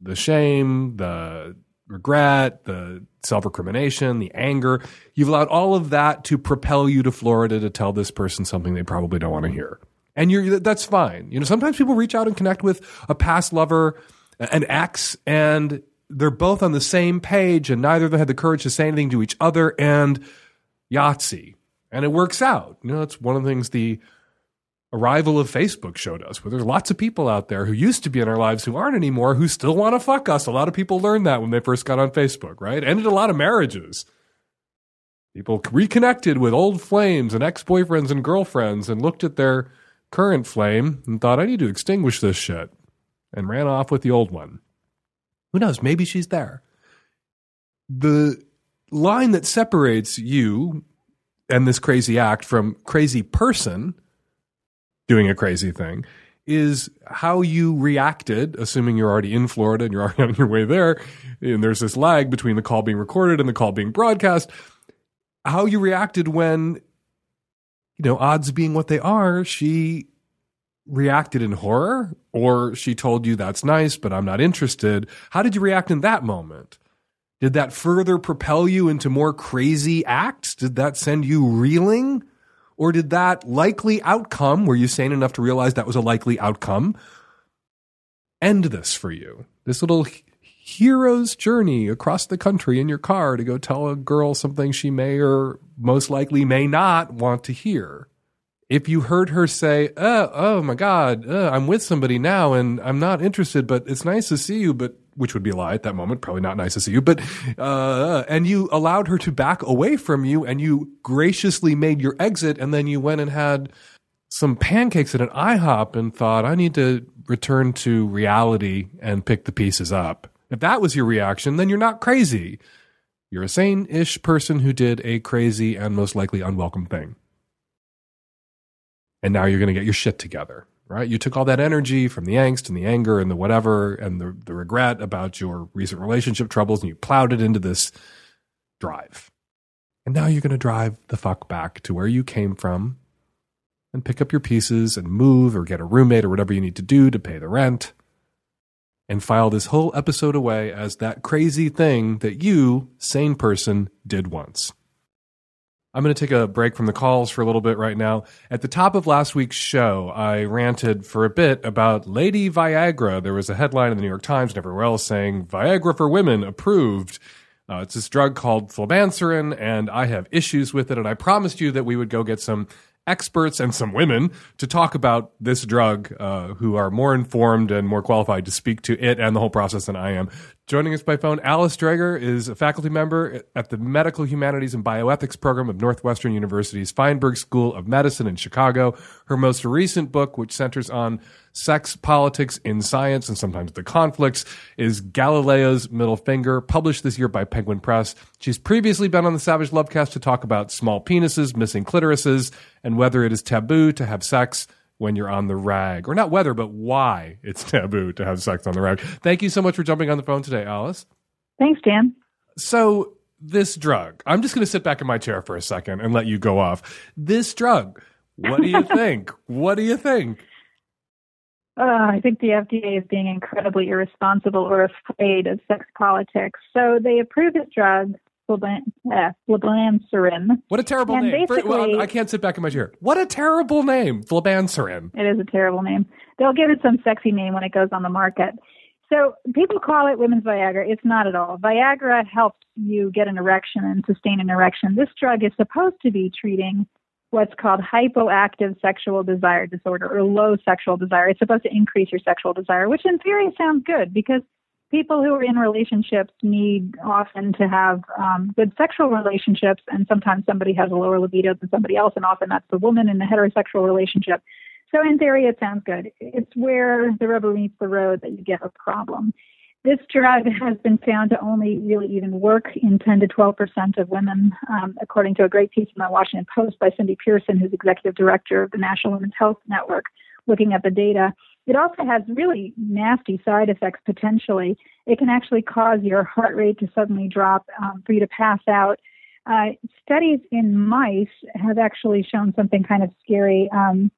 the shame, the regret, the self recrimination, the anger, you've allowed all of that to propel you to Florida to tell this person something they probably don't want to hear. And you're, that's fine. You know, sometimes people reach out and connect with a past lover, an ex, and they're both on the same page and neither of them had the courage to say anything to each other and Yahtzee. And it works out. You know, that's one of the things the arrival of Facebook showed us, where there's lots of people out there who used to be in our lives who aren't anymore, who still want to fuck us. A lot of people learned that when they first got on Facebook, right? Ended a lot of marriages. People reconnected with old flames and ex boyfriends and girlfriends and looked at their current flame and thought, I need to extinguish this shit, and ran off with the old one. Who knows? Maybe she's there. The line that separates you and this crazy act from crazy person doing a crazy thing is how you reacted, assuming you're already in Florida and you're *laughs* already on your way there, and there's this lag between the call being recorded and the call being broadcast, how you reacted when, you know, odds being what they are, she reacted in horror or she told you that's nice, but I'm not interested. How did you react in that moment? Did that further propel you into more crazy acts? Did that send you reeling? Or did that likely outcome, were you sane enough to realize that was a likely outcome, end this for you? This little hero's journey across the country in your car to go tell a girl something she may or most likely may not want to hear. If you heard her say, uh, "Oh my God, uh, I'm with somebody now, and I'm not interested, but it's nice to see you," but which would be a lie at that moment, probably not nice to see you, but uh, and you allowed her to back away from you, and you graciously made your exit, and then you went and had some pancakes at an IHOP and thought, "I need to return to reality and pick the pieces up." If that was your reaction, then you're not crazy. You're a sane ish person who did a crazy and most likely unwelcome thing. And now you're going to get your shit together, right? You took all that energy from the angst and the anger and the whatever and the, the regret about your recent relationship troubles and you plowed it into this drive. And now you're going to drive the fuck back to where you came from and pick up your pieces and move or get a roommate or whatever you need to do to pay the rent and file this whole episode away as that crazy thing that you, sane person, did once. I'm going to take a break from the calls for a little bit right now. At the top of last week's show, I ranted for a bit about Lady Viagra. There was a headline in the New York Times and everywhere else saying Viagra for women approved. Uh, it's this drug called flibanserin, and I have issues with it. And I promised you that we would go get some experts and some women to talk about this drug uh, who are more informed and more qualified to speak to it and the whole process than I am. Joining us by phone, Alice Dreger is a faculty member at the Medical Humanities and Bioethics program of Northwestern University's Feinberg School of Medicine in Chicago. Her most recent book, which centers on sex, politics in science, and sometimes the conflicts, is Galileo's Middle Finger, published this year by Penguin Press. She's previously been on the Savage Lovecast to talk about small penises, missing clitorises, and whether it is taboo to have sex when you're on the rag. Or not whether, but why it's *laughs* taboo to have sex on the rag. Thank you so much for jumping on the phone today, Alice. Thanks, Dan. So, this drug, I'm just going to sit back in my chair for a second and let you go off. This drug, what do you *laughs* think? what do you think? Uh, I think the FDA is being incredibly irresponsible or afraid of sex politics. So they approved this drug, flibanserin. Uh, what a terrible And name. First- well, I can't sit back in my chair. What a terrible name, flibanserin. It is a terrible name. They'll give it some sexy name when it goes on the market. So people call it women's Viagra. It's not at all. Viagra helps you get an erection and sustain an erection. This drug is supposed to be treating what's called hypoactive sexual desire disorder or low sexual desire. It's supposed to increase your sexual desire, which in theory sounds good because people who are in relationships need often to have um, good sexual relationships, and sometimes somebody has a lower libido than somebody else, and often that's the woman in the heterosexual relationship. So in theory, it sounds good. It's where the rubber meets the road that you get a problem. This drug has been found to only really even work in 10 to 12 percent of women, um, according to a great piece in the Washington Post by Cindy Pearson, who's executive director of the National Women's Health Network, looking at the data. It also has really nasty side effects potentially. It can actually cause your heart rate to suddenly drop, um, for you to pass out. Uh, studies in mice have actually shown something kind of scary. Um,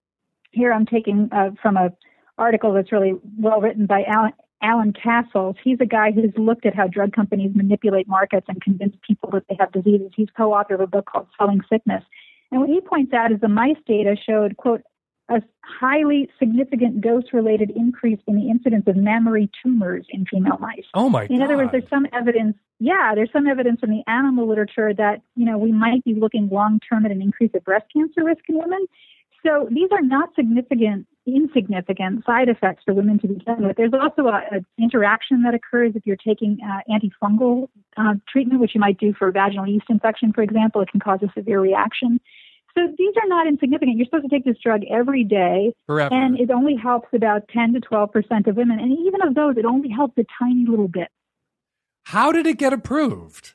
here I'm taking uh, from a article that's really well written by Alan, Alan Cassels. He's a guy who's looked at how drug companies manipulate markets and convince people that they have diseases. He's co-author of a book called Selling Sickness. And what he points out is the mice data showed, quote, a highly significant dose-related increase in the incidence of mammary tumors in female mice. Oh my In other words, there's some evidence. Yeah, there's some evidence in the animal literature that you know we might be looking long-term at an increase of breast cancer risk in women. So these are not significant, insignificant side effects for women to begin with. There's also a, a interaction that occurs if you're taking uh, antifungal uh, treatment, which you might do for vaginal yeast infection, for example. It can cause a severe reaction. So these are not insignificant. You're supposed to take this drug every day, Forever. and it only helps about 10 to 12 percent of women. And even of those, it only helps a tiny little bit. How did it get approved?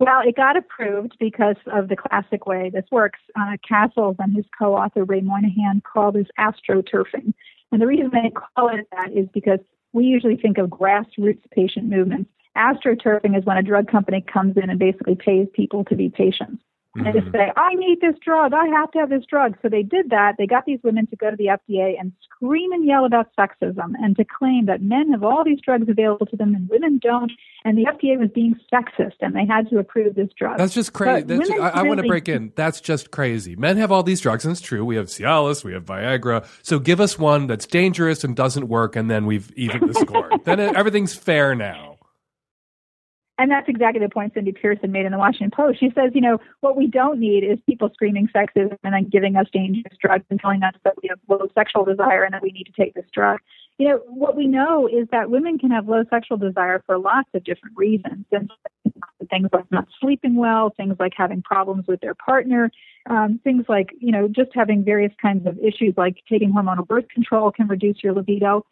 Well, it got approved because of the classic way this works. Uh, Cassels and his co-author Ray Moynihan call this astroturfing, and the reason they call it that is because we usually think of grassroots patient movements. Astroturfing is when a drug company comes in and basically pays people to be patients. And they just say, I need this drug. I have to have this drug. So they did that. They got these women to go to the FDA and scream and yell about sexism and to claim that men have all these drugs available to them and women don't. And the FDA was being sexist and they had to approve this drug. That's just crazy. That's, women I, I want to break in. That's just crazy. Men have all these drugs, and it's true. We have Cialis, we have Viagra. So give us one that's dangerous and doesn't work, and then we've evened the score. *laughs* then it, everything's fair now. And that's exactly the point Cindy Pearson made in the Washington Post. She says, you know, what we don't need is people screaming sexism and then giving us dangerous drugs and telling us that we have low sexual desire and that we need to take this drug. You know, what we know is that women can have low sexual desire for lots of different reasons. And things like not sleeping well, things like having problems with their partner, um, things like, you know, just having various kinds of issues like taking hormonal birth control can reduce your libido.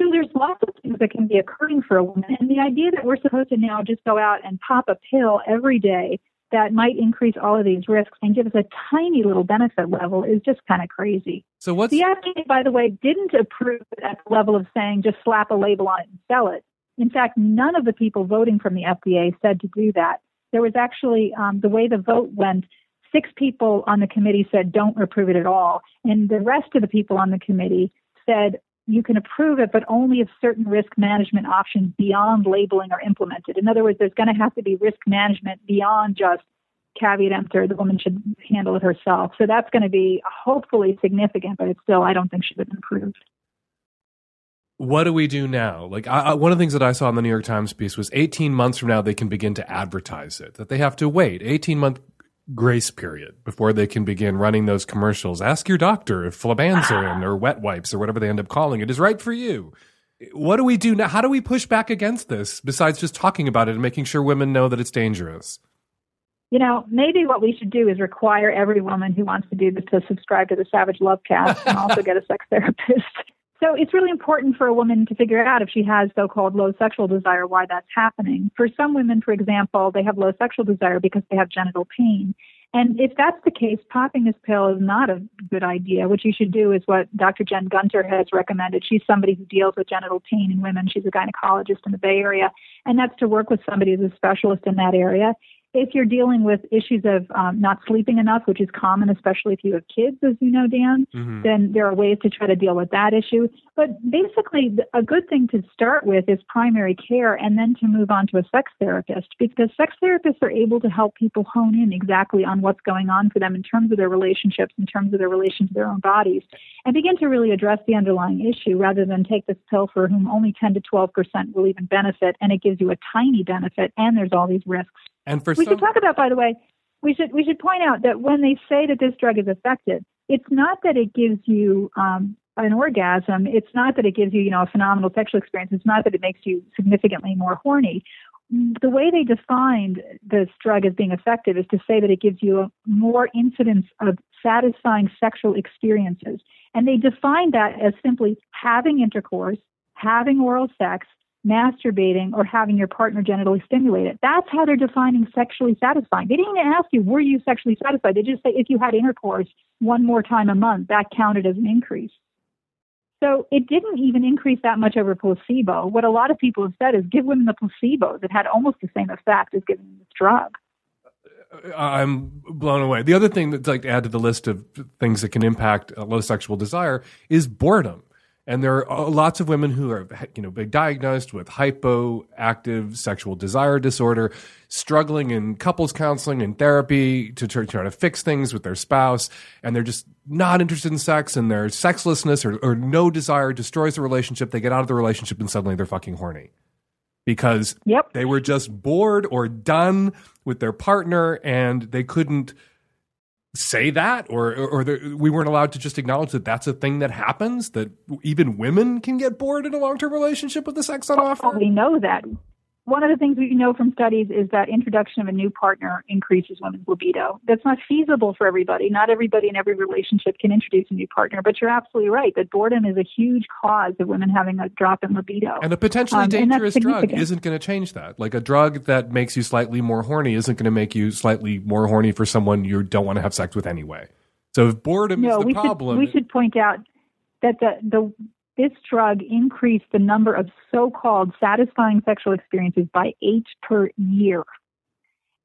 So there's lots of things that can be occurring for a woman. And the idea that we're supposed to now just go out and pop a pill every day that might increase all of these risks and give us a tiny little benefit level is just kind of crazy. So what's the FDA, by the way, didn't approve at the level of saying just slap a label on it and sell it. In fact, none of the people voting from the FDA said to do that. There was actually um, the way the vote went. Six people on the committee said don't approve it at all, and the rest of the people on the committee said you can approve it, but only if certain risk management options beyond labeling are implemented. In other words, there's going to have to be risk management beyond just caveat emptor, the woman should handle it herself. So that's going to be hopefully significant, but it's still, I don't think, should have been approved. What do we do now? Like, I, I, one of the things that I saw in the New York Times piece was 18 months from now, they can begin to advertise it, that they have to wait 18 month grace period before they can begin running those commercials. Ask your doctor if flibanserin ah. or wet wipes or whatever they end up calling it is right for you. What do we do now? How do we push back against this besides just talking about it and making sure women know that it's dangerous? You know, maybe what we should do is require every woman who wants to do this to subscribe to the Savage Love Cast and also get a sex therapist. So it's really important for a woman to figure out if she has so-called low sexual desire, why that's happening. For some women, for example, they have low sexual desire because they have genital pain. And if that's the case, popping this pill is not a good idea. What you should do is what Dr. Jen Gunter has recommended. She's somebody who deals with genital pain in women. She's a gynecologist in the Bay Area. And that's to work with somebody who's a specialist in that area if you're dealing with issues of um, not sleeping enough, which is common, especially if you have kids, as you know, Dan, mm-hmm. then there are ways to try to deal with that issue. But basically, a good thing to start with is primary care and then to move on to a sex therapist because sex therapists are able to help people hone in exactly on what's going on for them in terms of their relationships, in terms of their relation to their own bodies, and begin to really address the underlying issue rather than take this pill for whom only 10 to 12% will even benefit and it gives you a tiny benefit and there's all these risks and for we some... should talk about, by the way, we should we should point out that when they say that this drug is effective, it's not that it gives you um, an orgasm. It's not that it gives you, you know, a phenomenal sexual experience. It's not that it makes you significantly more horny. The way they defined this drug as being effective is to say that it gives you a more incidence of satisfying sexual experiences. And they define that as simply having intercourse, having oral sex, masturbating, or having your partner genitally stimulated. That's how they're defining sexually satisfying. They didn't even ask you, were you sexually satisfied? They just say, if you had intercourse one more time a month, that counted as an increase. So it didn't even increase that much over placebo. What a lot of people have said is give women the placebo that had almost the same effect as giving them this drug. I'm blown away. The other thing that's like to add to the list of things that can impact uh, low sexual desire is boredom. And there are uh, lots of women who are, you know, been diagnosed with hypoactive sexual desire disorder, struggling in couples counseling and therapy to try, try to fix things with their spouse, and they're just not interested in sex, and their sexlessness or, or no desire destroys the relationship. They get out of the relationship, and suddenly they're fucking horny because yep. they were just bored or done with their partner, and they couldn't say that or or, the, we weren't allowed to just acknowledge that that's a thing that happens that even women can get bored in a long-term relationship with the sex on offer? We know that one of the things we know from studies is that introduction of a new partner increases women's libido. That's not feasible for everybody. Not everybody in every relationship can introduce a new partner, but you're absolutely right that boredom is a huge cause of women having a drop in libido. And a potentially um, dangerous drug isn't going to change that. Like a drug that makes you slightly more horny isn't going to make you slightly more horny for someone you don't want to have sex with anyway. So if boredom no, is the we problem, should, we should point out that the the this drug increased the number of so called satisfying sexual experiences by eight per year.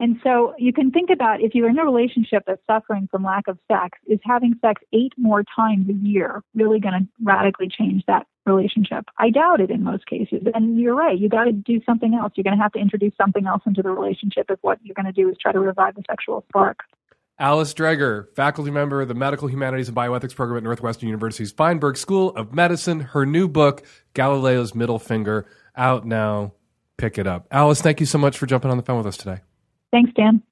And so you can think about if you're in a relationship that's suffering from lack of sex, is having sex eight more times a year really going to radically change that relationship? I doubt it in most cases. And you're right, you got to do something else. You're going to have to introduce something else into the relationship if what you're going to do is try to revive the sexual spark. Alice Dreger, faculty member of the Medical Humanities and Bioethics program at Northwestern University's Feinberg School of Medicine. Her new book, Galileo's Middle Finger, out now. pick it up. Alice, thank you so much for jumping on the phone with us today. Thanks, Dan.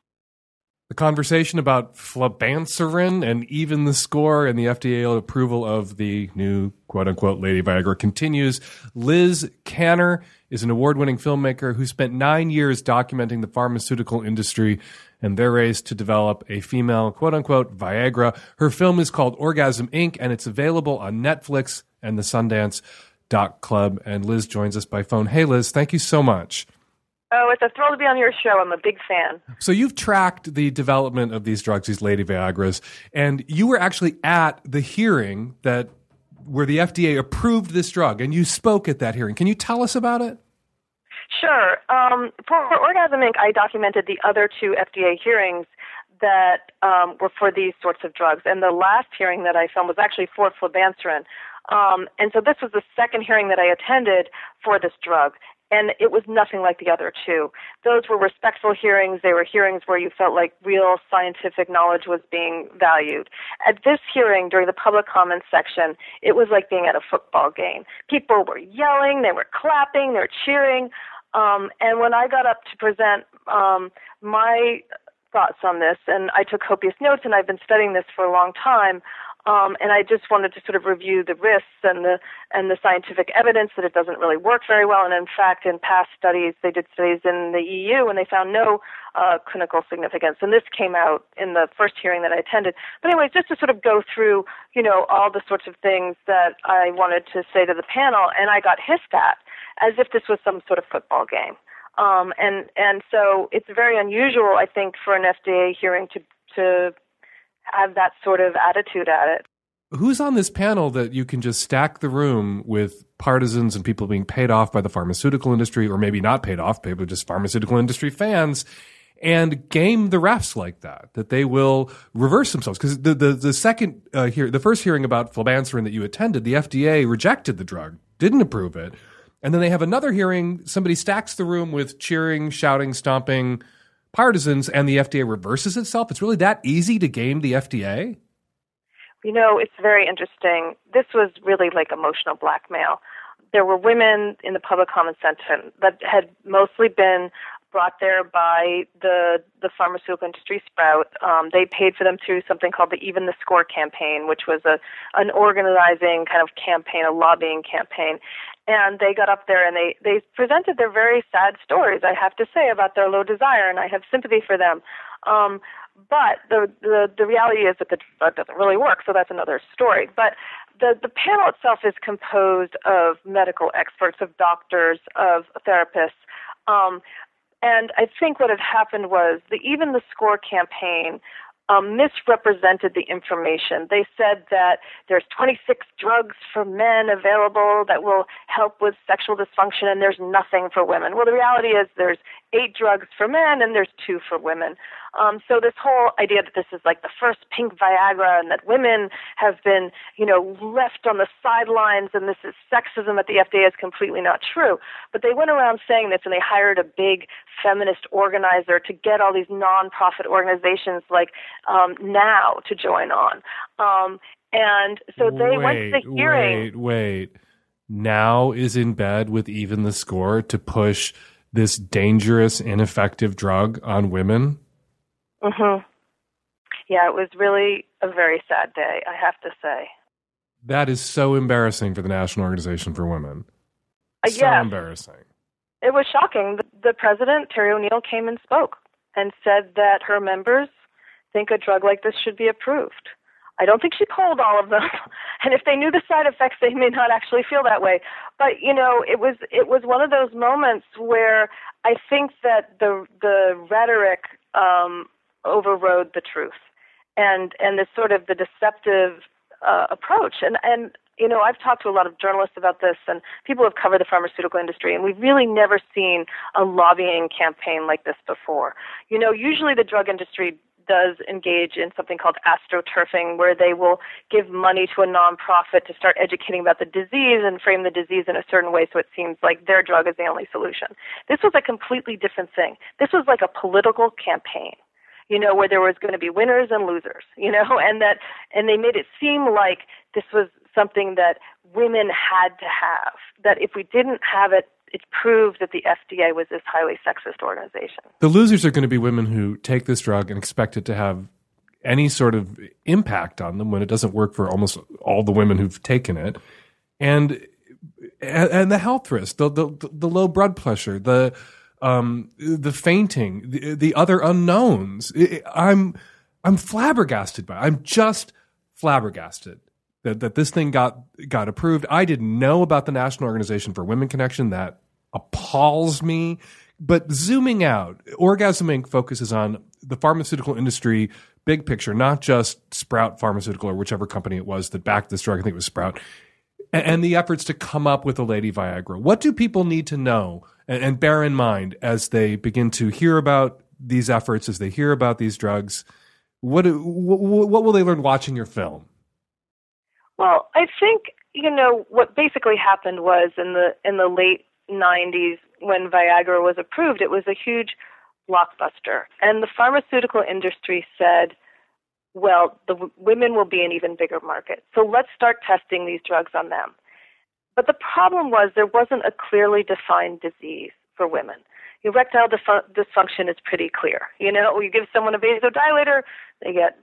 The conversation about flibanserin and even the score and the FDA approval of the new quote unquote Lady Viagra continues. Liz Canner is an award winning filmmaker who spent nine years documenting the pharmaceutical industry and their race to develop a female quote unquote Viagra. Her film is called Orgasm Inc. and it's available on Netflix and the Sundance Doc Club. And Liz joins us by phone. Hey, Liz, thank you so much. Oh, it's a thrill to be on your show. I'm a big fan. So you've tracked the development of these drugs, these Lady Viagra's, and you were actually at the hearing that where the FDA approved this drug, and you spoke at that hearing. Can you tell us about it? Sure. Um, for Orgasm Inc., I documented the other two FDA hearings that um, were for these sorts of drugs, and the last hearing that I filmed was actually for flibanserin. Um, and so this was the second hearing that I attended for this drug and it was nothing like the other two. Those were respectful hearings. They were hearings where you felt like real scientific knowledge was being valued. At this hearing, during the public comments section, it was like being at a football game. People were yelling, they were clapping, they were cheering. Um, and when I got up to present um, my thoughts on this, and I took copious notes, and I've been studying this for a long time. Um, and I just wanted to sort of review the risks and the and the scientific evidence that it doesn't really work very well. And in fact, in past studies, they did studies in the EU and they found no uh, clinical significance. And this came out in the first hearing that I attended. But anyways, just to sort of go through, you know, all the sorts of things that I wanted to say to the panel, and I got hissed at as if this was some sort of football game. Um, and and so it's very unusual, I think, for an FDA hearing to to have that sort of attitude at it. Who's on this panel that you can just stack the room with partisans and people being paid off by the pharmaceutical industry, or maybe not paid off, but just pharmaceutical industry fans, and game the refs like that, that they will reverse themselves? Because the, the, the second uh, here, the first hearing about flibanserin that you attended, the FDA rejected the drug, didn't approve it. And then they have another hearing, somebody stacks the room with cheering, shouting, stomping, partisans and the FDA reverses itself? It's really that easy to game the FDA? You know, it's very interesting. This was really like emotional blackmail. There were women in the public comment section that had mostly been brought there by the the pharmaceutical industry sprout. Um, they paid for them through something called the Even the Score campaign, which was a an organizing kind of campaign, a lobbying campaign. And they got up there and they they presented their very sad stories. I have to say about their low desire, and I have sympathy for them. Um, but the, the the reality is that the drug doesn't really work, so that's another story. But the the panel itself is composed of medical experts, of doctors, of therapists. Um, and I think what had happened was the even the score campaign um, misrepresented the information. They said that there's 26 drugs for men available that will help with sexual dysfunction, and there's nothing for women. Well, the reality is there's eight drugs for men and there's two for women. Um, so this whole idea that this is like the first pink Viagra and that women have been, you know, left on the sidelines and this is sexism at the FDA is completely not true. But they went around saying this and they hired a big feminist organizer to get all these nonprofit organizations like um, Now to join on. Um, and so they wait, went to the hearing. Wait, wait. Now is in bed with even the score to push this dangerous, ineffective drug on women? Mhm. Yeah, it was really a very sad day, I have to say. That is so embarrassing for the National Organization for Women. Uh, so yes. embarrassing. It was shocking. The, the president, Terry O'Neill, came and spoke and said that her members think a drug like this should be approved. I don't think she polled all of them, *laughs* and if they knew the side effects, they may not actually feel that way. But you know, it was it was one of those moments where I think that the the rhetoric um, overrode the truth, and and the sort of the deceptive uh, approach. And and you know, I've talked to a lot of journalists about this, and people have covered the pharmaceutical industry, and we've really never seen a lobbying campaign like this before. You know, usually the drug industry does engage in something called astroturfing, where they will give money to a nonprofit to start educating about the disease and frame the disease in a certain way so it seems like their drug is the only solution. This was a completely different thing. This was like a political campaign you know, where there was going to be winners and losers, you know, *laughs* and that, and they made it seem like this was something that women had to have. That if we didn't have it, it's proved that the FDA was this highly sexist organization. The losers are going to be women who take this drug and expect it to have any sort of impact on them when it doesn't work for almost all the women who've taken it, and and the health risk, the the, the low blood pressure, the um, the fainting, the, the other unknowns. I'm I'm flabbergasted by. It. I'm just flabbergasted that that this thing got got approved. I didn't know about the National Organization for Women Connection. That appalls me. But zooming out, Orgasm Inc. focuses on the pharmaceutical industry big picture, not just Sprout Pharmaceutical or whichever company it was that backed this drug. I think it was Sprout. And, the efforts to come up with a lady Viagra. What do people need to know and, and bear in mind as they begin to hear about these efforts, as they hear about these drugs? What, what, what will they learn watching your film? Well, I think you know what basically happened was in the in the late 90s when Viagra was approved, it was a huge blockbuster, and the pharmaceutical industry said, "Well, the w- women will be an even bigger market, so let's start testing these drugs on them." But the problem was there wasn't a clearly defined disease for women. Erectile dysfunction is pretty clear. You know, you give someone a vasodilator, they get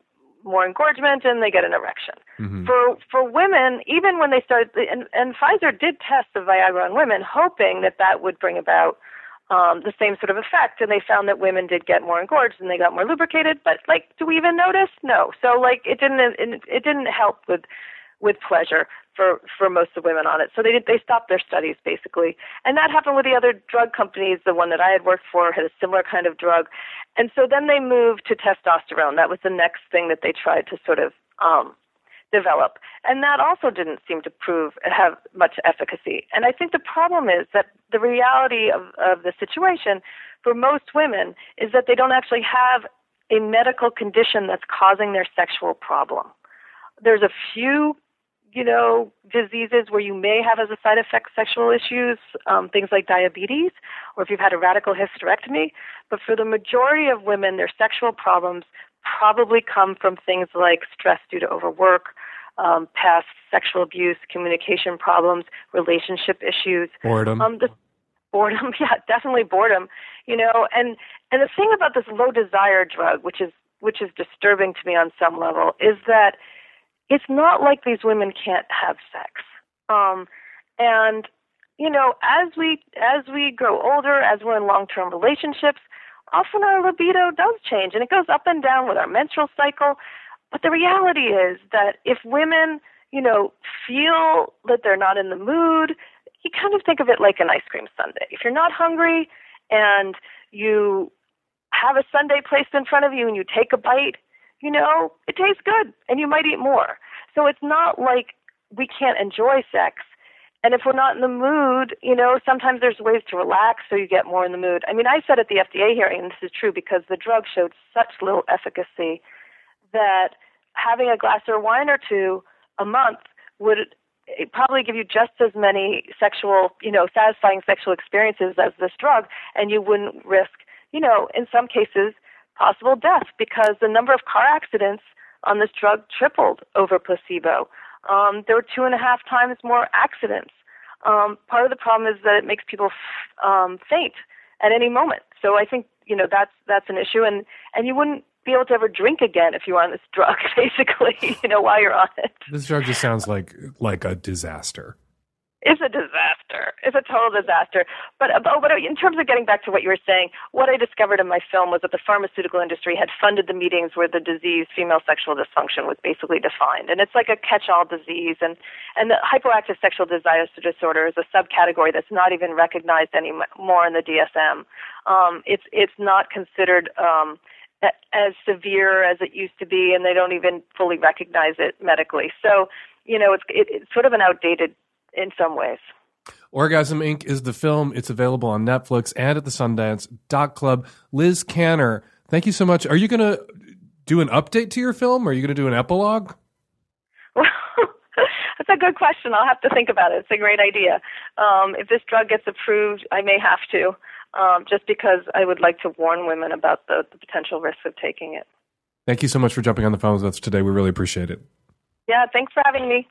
more engorgement and they get an erection. Mm-hmm. For for women, even when they started, and, and Pfizer did test the Viagra on women, hoping that that would bring about um, the same sort of effect, and they found that women did get more engorged and they got more lubricated. But like, do we even notice? No. So like, it didn't it, it didn't help with with pleasure for for most of the women on it. So they did, they stopped their studies basically, and that happened with the other drug companies. The one that I had worked for had a similar kind of drug, and so then they moved to testosterone. That was the next thing that they tried to sort of um, develop, and that also didn't seem to prove have much efficacy. And I think the problem is that the reality of, of the situation for most women is that they don't actually have a medical condition that's causing their sexual problem. There's a few you know, diseases where you may have as a side effect sexual issues, um, things like diabetes, or if you've had a radical hysterectomy. But for the majority of women, their sexual problems probably come from things like stress due to overwork, um, past sexual abuse, communication problems, relationship issues, boredom. Um, the, boredom, *laughs* yeah, definitely boredom. You know, and and the thing about this low desire drug, which is which is disturbing to me on some level, is that it's not like these women can't have sex. Um, and you know, as we as we grow older, as we're in long term relationships, often our libido does change, and it goes up and down with our menstrual cycle. But the reality is that if women, you know, feel that they're not in the mood, you kind of think of it like an ice cream sundae. If you're not hungry and you have a sundae placed in front of you and you take a bite, you know, it tastes good and you might eat more. So it's not like we can't enjoy sex. And if we're not in the mood, you know, sometimes there's ways to relax so you get more in the mood. I mean, I said at the FDA hearing, and this is true because the drug showed such little efficacy that having a glass of wine or two a month would probably give you just as many sexual, you know, satisfying sexual experiences as this drug, and you wouldn't risk, you know, in some cases, possible death because the number of car accidents on this drug tripled over placebo. Um, there were two and a half times more accidents. Um, part of the problem is that it makes people f- um, faint at any moment. So I think you know that's that's an issue, and and you wouldn't be able to ever drink again if you were on this *laughs* drug, basically. You know, while you're on it. This drug just sounds like like a disaster. It's a disaster. It's a total disaster. But, oh, but in terms of getting back to what you were saying, what I discovered in my film was that the pharmaceutical industry had funded the meetings where the disease female sexual dysfunction was basically defined, and it's like a catch-all disease. And and the hypoactive sexual desire disorder is a subcategory that's not even recognized anymore in the DSM. Um, it's it's not considered. Um, as severe as it used to be, and they don't even fully recognize it medically. So, you know, it's it, it's sort of an outdated in some ways. Orgasm Inc. is the film. It's available on Netflix and at the Sundance Doc Club. Liz Canner, thank you so much. Are you going to do an update to your film? Or are you going to do an epilogue? Well, *laughs* that's a good question. I'll have to think about it. It's a great idea. Um, if this drug gets approved, I may have to, um, just because I would like to warn women about the, the potential risks of taking it. Thank you so much for jumping on the phone with us today. We really appreciate it. Yeah, thanks for having me.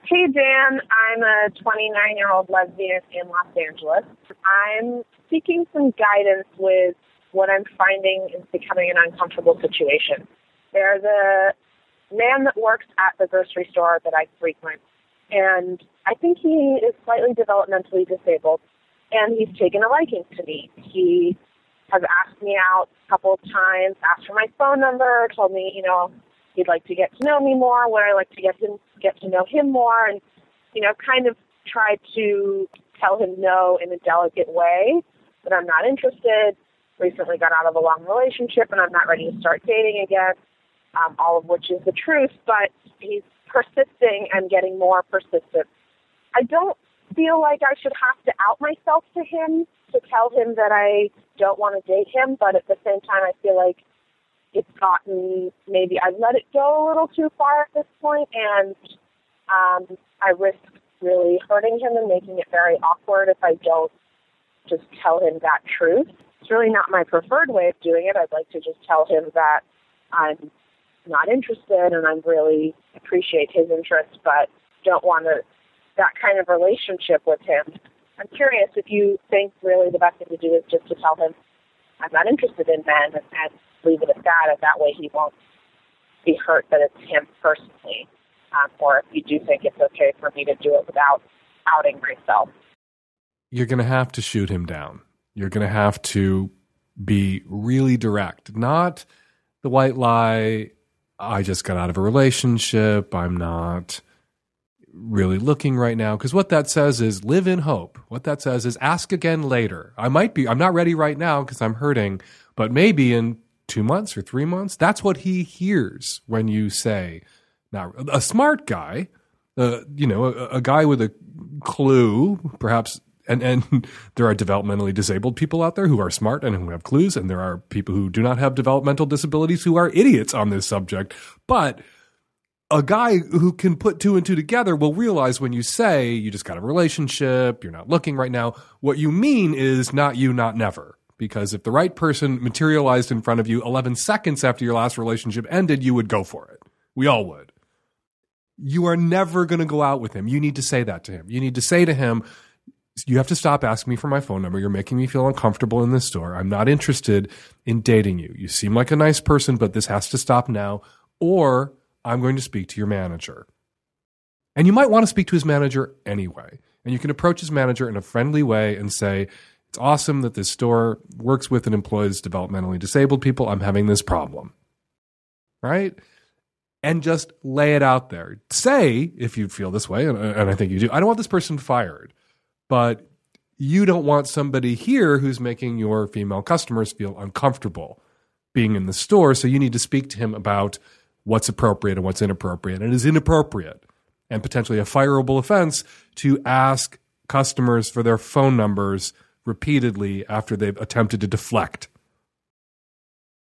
Hey, Dan. I'm a 29 year old lesbian in Los Angeles. I'm seeking some guidance with what I'm finding is becoming an uncomfortable situation. There's a man that works at the grocery store that I frequent, and I think he is slightly developmentally disabled, and he's taken a liking to me. He has asked me out a couple of times, asked for my phone number, told me, you know, he'd like to get to know me more, would I like to get him get to know him more, and you know, kind of tried to tell him no in a delicate way that I'm not interested. Recently got out of a long relationship and I'm not ready to start dating again. Um, all of which is the truth, but he's persisting and getting more persistent. I don't feel like I should have to out myself to him to tell him that I don't want to date him, but at the same time, I feel like it's gotten maybe I've let it go a little too far at this point, and um, I risk really hurting him and making it very awkward if I don't just tell him that truth. It's really not my preferred way of doing it. I'd like to just tell him that I'm not interested and I really appreciate his interest, but don't want to that kind of relationship with him. I'm curious if you think really the best thing to do is just to tell him I'm not interested in men and, leave it at that, and that way he won't be hurt that it's him personally. Um, or if you do think it's okay for me to do it without outing myself. You're going to have to shoot him down. You're going to have to be really direct, not the white lie. I just got out of a relationship. I'm not really looking right now. Because what that says is live in hope. What that says is ask again later. I might be, I'm not ready right now because I'm hurting, but maybe in two months or three months. That's what he hears when you say, now, a smart guy, uh, you know, a, a guy with a clue, perhaps and and *laughs* there are developmentally disabled people out there who are smart and who have clues, and there are people who do not have developmental disabilities who are idiots on this subject. But a guy who can put two and two together will realize when you say you just got a relationship, you're not looking right now, what you mean is not you, not never. Because if the right person materialized in front of you 11 seconds after your last relationship ended, you would go for it. We all would. You are never going to go out with him. You need to say that to him. You need to say to him, you have to stop asking me for my phone number. You're making me feel uncomfortable in this store. I'm not interested in dating you. You seem like a nice person, but this has to stop now, or I'm going to speak to your manager. And you might want to speak to his manager anyway. And you can approach his manager in a friendly way and say, It's awesome that this store works with and employs developmentally disabled people. I'm having this problem. Right? And just lay it out there. Say, if you feel this way, and, and I think you do, I don't want this person fired but you don't want somebody here who's making your female customers feel uncomfortable being in the store. So you need to speak to him about what's appropriate and what's inappropriate. And it is inappropriate and potentially a fireable offense to ask customers for their phone numbers repeatedly after they've attempted to deflect.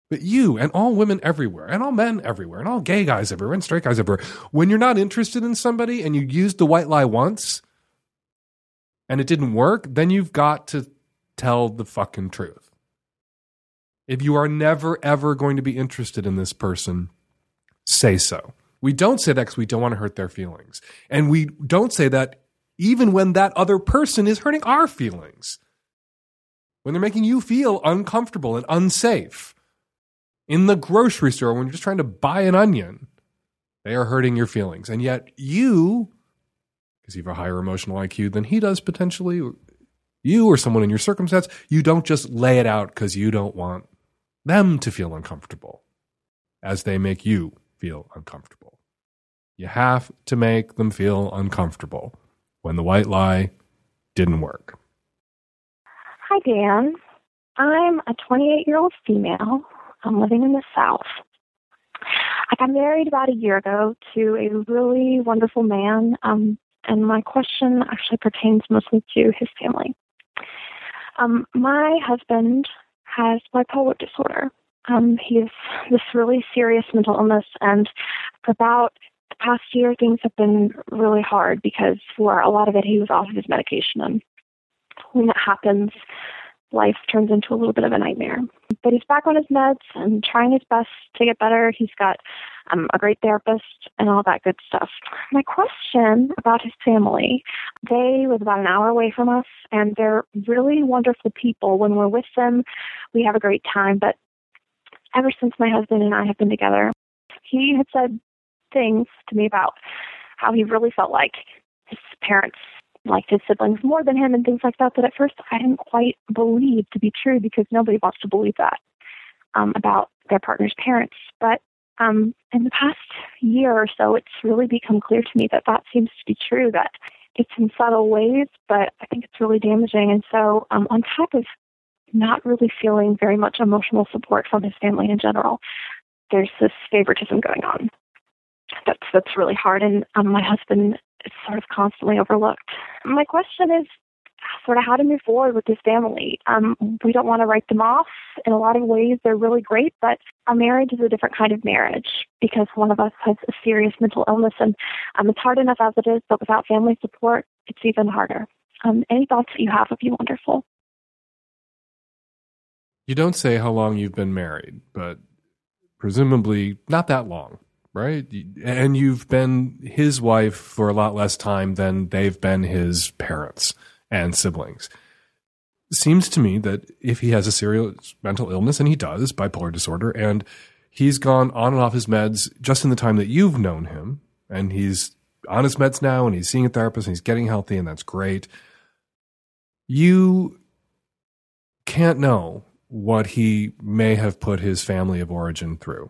But you and all women everywhere, and all men everywhere, and all gay guys everywhere, and straight guys everywhere, when you're not interested in somebody and you use the white lie once, and it didn't work, then you've got to tell the fucking truth. If you are never, ever going to be interested in this person, say so. We don't say that because we don't want to hurt their feelings. And we don't say that even when that other person is hurting our feelings. When they're making you feel uncomfortable and unsafe. In the grocery store, when you're just trying to buy an onion, they are hurting your feelings. And yet you because you have a higher emotional IQ than he does potentially, you or someone in your circumstance, you don't just lay it out because you don't want them to feel uncomfortable as they make you feel uncomfortable. You have to make them feel uncomfortable when the white lie didn't work. Hi, Dan. I'm a 28 year old female. I'm living in the South. I got married about a year ago to a really wonderful man. Um, and my question actually pertains mostly to his family. Um, my husband has bipolar disorder. Um, he has this really serious mental illness, and for about the past year, things have been really hard because for a lot of it, he was off of his medication. And when that happens, life turns into a little bit of a nightmare. But he's back on his meds and trying his best to get better. He's got um, a great therapist and all that good stuff. My question about his family they live about an hour away from us, and they're really wonderful people. When we're with them, we have a great time. But ever since my husband and I have been together, he had said things to me about how he really felt like his parents liked his siblings more than him and things like that that at first I didn't quite believe to be true because nobody wants to believe that um, about their partner's parents. But um, in the past year or so, it's really become clear to me that that seems to be true, that it's in subtle ways, but I think it's really damaging. And so, um, on top of not really feeling very much emotional support from his family in general, there's this favoritism going on. That's that's really hard, and um, my husband is sort of constantly overlooked. My question is sort of how to move forward with this family. Um, we don't want to write them off. In a lot of ways, they're really great, but a marriage is a different kind of marriage because one of us has a serious mental illness, and um, it's hard enough as it is, but without family support, it's even harder. Um, any thoughts that you have would be wonderful. You don't say how long you've been married, but presumably not that long, right? And you've been his wife for a lot less time than they've been his parents and siblings. Seems to me that if he has a serious mental illness, and he does, bipolar disorder, and he's gone on and off his meds just in the time that you've known him, and he's on his meds now, and he's seeing a therapist, and he's getting healthy, and that's great. You can't know what he may have put his family of origin through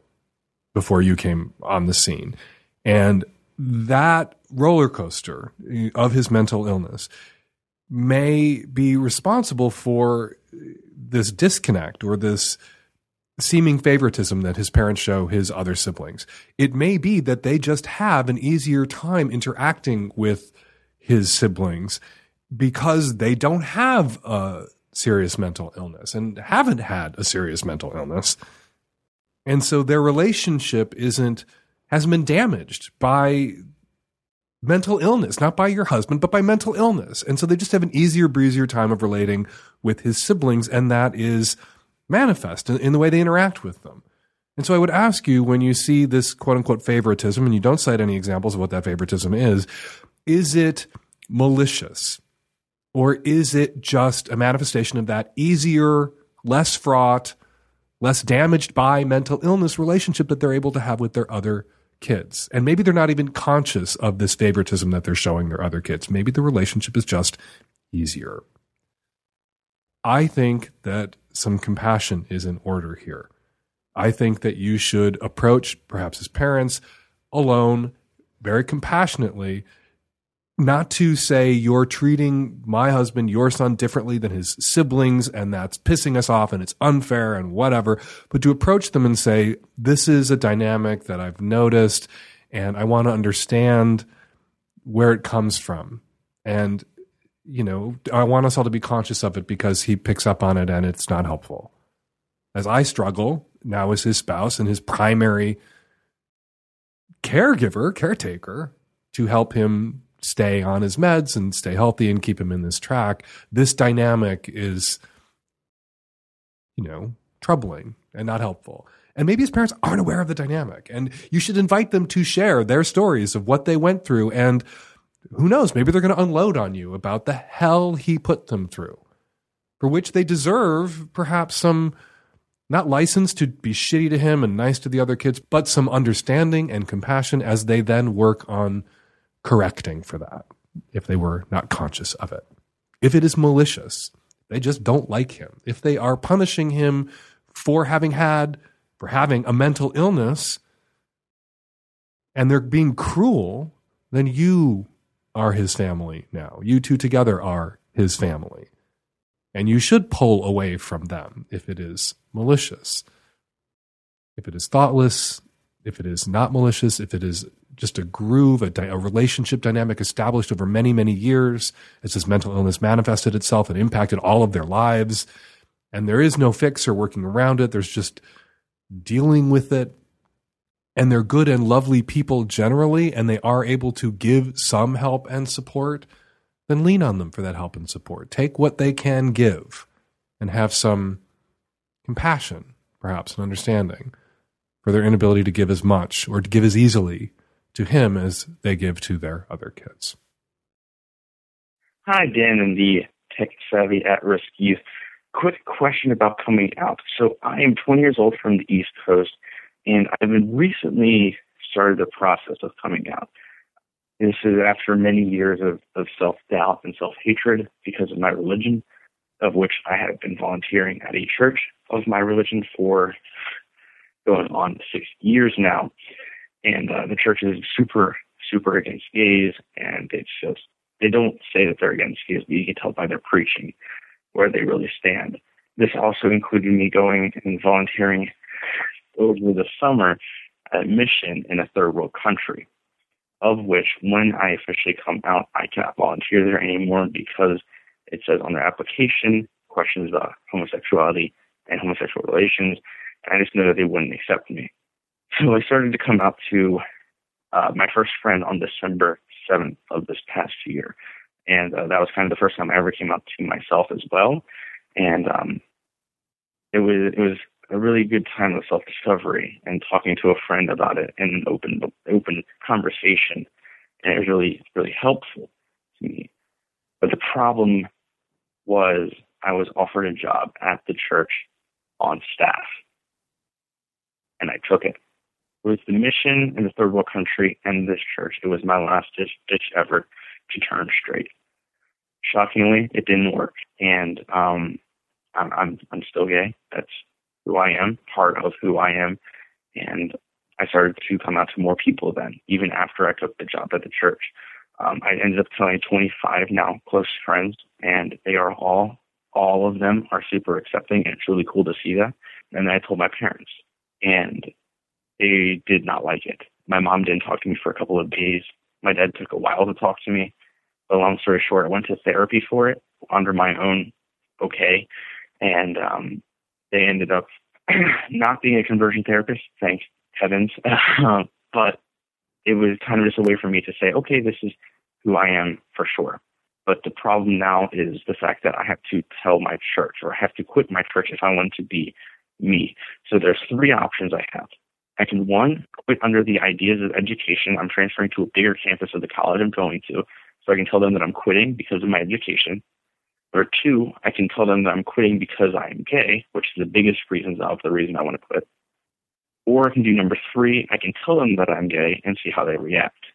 before you came on the scene. And that roller coaster of his mental illness may be responsible for this disconnect or this seeming favoritism that his parents show his other siblings. It may be that they just have an easier time interacting with his siblings because they don't have a serious mental illness and haven't had a serious mental illness. And so their relationship isn't hasn't been damaged by mental illness, not by your husband, but by mental illness. And so they just have an easier, breezier time of relating with his siblings, and that is manifest in, in the way they interact with them. And so I would ask you when you see this quote unquote favoritism, and you don't cite any examples of what that favoritism is, is it malicious? Or is it just a manifestation of that easier, less fraught, less damaged by mental illness relationship that they're able to have with their other kids? And maybe they're not even conscious of this favoritism that they're showing their other kids. Maybe the relationship is just easier. I think that some compassion is in order here. I think that you should approach perhaps as parents alone, very compassionately, not to say you're treating my husband, your son, differently than his siblings, and that's pissing us off and it's unfair and whatever, but to approach them and say, this is a dynamic that I've noticed and I want to understand where it comes from. And, you know, I want us all to be conscious of it because he picks up on it and it's not helpful. As I struggle now as his spouse and his primary caregiver, caretaker, to help him stay on his meds and stay healthy and keep him in this track. This dynamic is, you know, troubling and not helpful. And maybe his parents aren't aware of the dynamic. And you should invite them to share their stories of what they went through. And who knows, maybe they're going to unload on you about the hell he put them through, for which they deserve perhaps some not license to be shitty to him and nice to the other kids, but some understanding and compassion as they then work on correcting for that if they were not conscious of it. If it is malicious, they just don't like him. If they are punishing him for having had, for having a mental illness, and they're being cruel, then you are his family now. You two together are his family. And you should pull away from them if it is malicious. If it is thoughtless, if it is not malicious, if it is just a groove, a, a, relationship dynamic established over many, many years as this mental illness manifested itself and impacted all of their lives. And there is no fix or working around it. There's just dealing with it. And they're good and lovely people generally, and they are able to give some help and support. Then lean on them for that help and support. Take what they can give and have some compassion, perhaps, and understanding for their inability to give as much or to give as easily to him as they give to their other kids. Hi, Dan and the tech savvy at risk youth. Quick question about coming out. So I am 20 years old from the East Coast, and I've been recently started the process of coming out. This is after many years of, of self doubt and self hatred because of my religion, of which I have been volunteering at a church of my religion for going on six years now. And uh, the church is super, super against gays, and it's just, they don't say that they're against gays, but you can tell by their preaching where they really stand. This also included me going and volunteering over the summer at mission in a third world country, of which when I officially come out, I cannot volunteer there anymore because it says on their application questions about homosexuality and homosexual relations. And I just know that they wouldn't accept me. So I started to come out to uh, my first friend on December 7th of this past year. And uh, that was kind of the first time I ever came out to myself as well. And um, it was it was a really good time of self discovery and talking to a friend about it in an open open conversation. And it was really really helpful to me. But the problem was I was offered a job at the church on staff. And I took it. Was the mission in the third world country and this church. It was my last ditch, effort to turn straight. Shockingly, it didn't work, and um, I'm, I'm I'm still gay. That's who I am, part of who I am, and I started to come out to more people then, even after I took the job at the church. Um, I ended up telling 25 now close friends, and they are all, all of them are super accepting, and it's really cool to see that. And then I told my parents, and they did not like it. My mom didn't talk to me for a couple of days. My dad took a while to talk to me. But long story short, I went to therapy for it under my own okay, and um, they ended up *clears throat* not being a conversion therapist, thank heavens. *laughs* but it was kind of just a way for me to say, okay, this is who I am for sure. But the problem now is the fact that I have to tell my church or I have to quit my church if I want to be me. So there's three options I have. I can one, quit under the ideas of education. I'm transferring to a bigger campus of the college I'm going to. So I can tell them that I'm quitting because of my education. Or two, I can tell them that I'm quitting because I'm gay, which is the biggest reasons of the reason I want to quit. Or I can do number three, I can tell them that I'm gay and see how they react.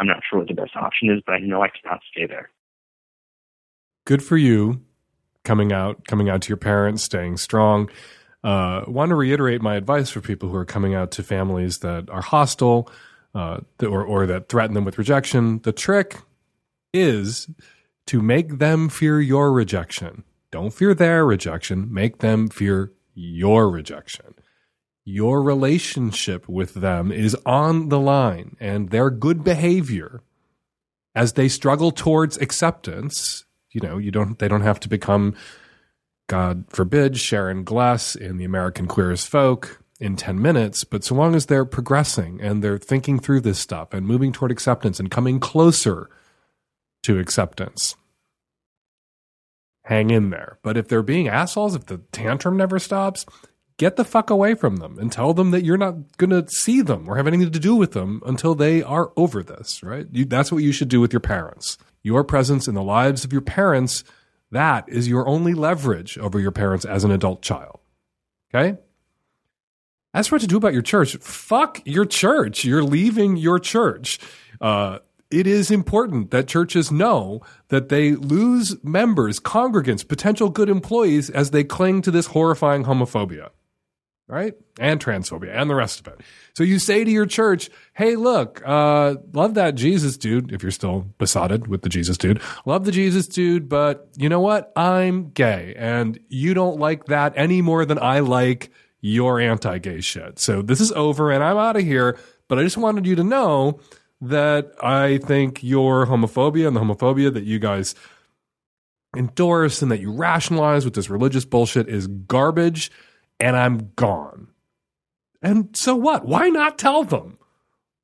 I'm not sure what the best option is, but I know I cannot stay there. Good for you coming out, coming out to your parents, staying strong. Uh, want to reiterate my advice for people who are coming out to families that are hostile uh, or, or that threaten them with rejection. The trick is to make them fear your rejection. Don't fear their rejection, make them fear your rejection. Your relationship with them is on the line, and their good behavior as they struggle towards acceptance. You know, you don't. They don't have to become, God forbid, Sharon Gless in the American Queer as Folk in 10 minutes, but so long as they're progressing and they're thinking through this stuff and moving toward acceptance and coming closer to acceptance. Hang in there. But if they're being assholes, if the tantrum never stops, get the fuck away from them and tell them that you're not going to see them or have anything to do with them until they are over this, right? You, that's what you should do with your parents. Your presence in the lives of your parents, that is your only leverage over your parents as an adult child. Okay? As for what to do about your church, fuck your church. You're leaving your church. Uh, it is important that churches know that they lose members, congregants, potential good employees as they cling to this horrifying homophobia, right? And transphobia and the rest of it. So you say to your church, hey, look, uh, love that Jesus dude, if you're still besotted with the Jesus dude, love the Jesus dude, but you know what? I'm gay and you don't like that any more than I like your anti gay shit. So this is over and I'm out of here, but I just wanted you to know that I think your homophobia and the homophobia that you guys endorse and that you rationalize with this religious bullshit is garbage and I'm gone. And so what? Why not tell them?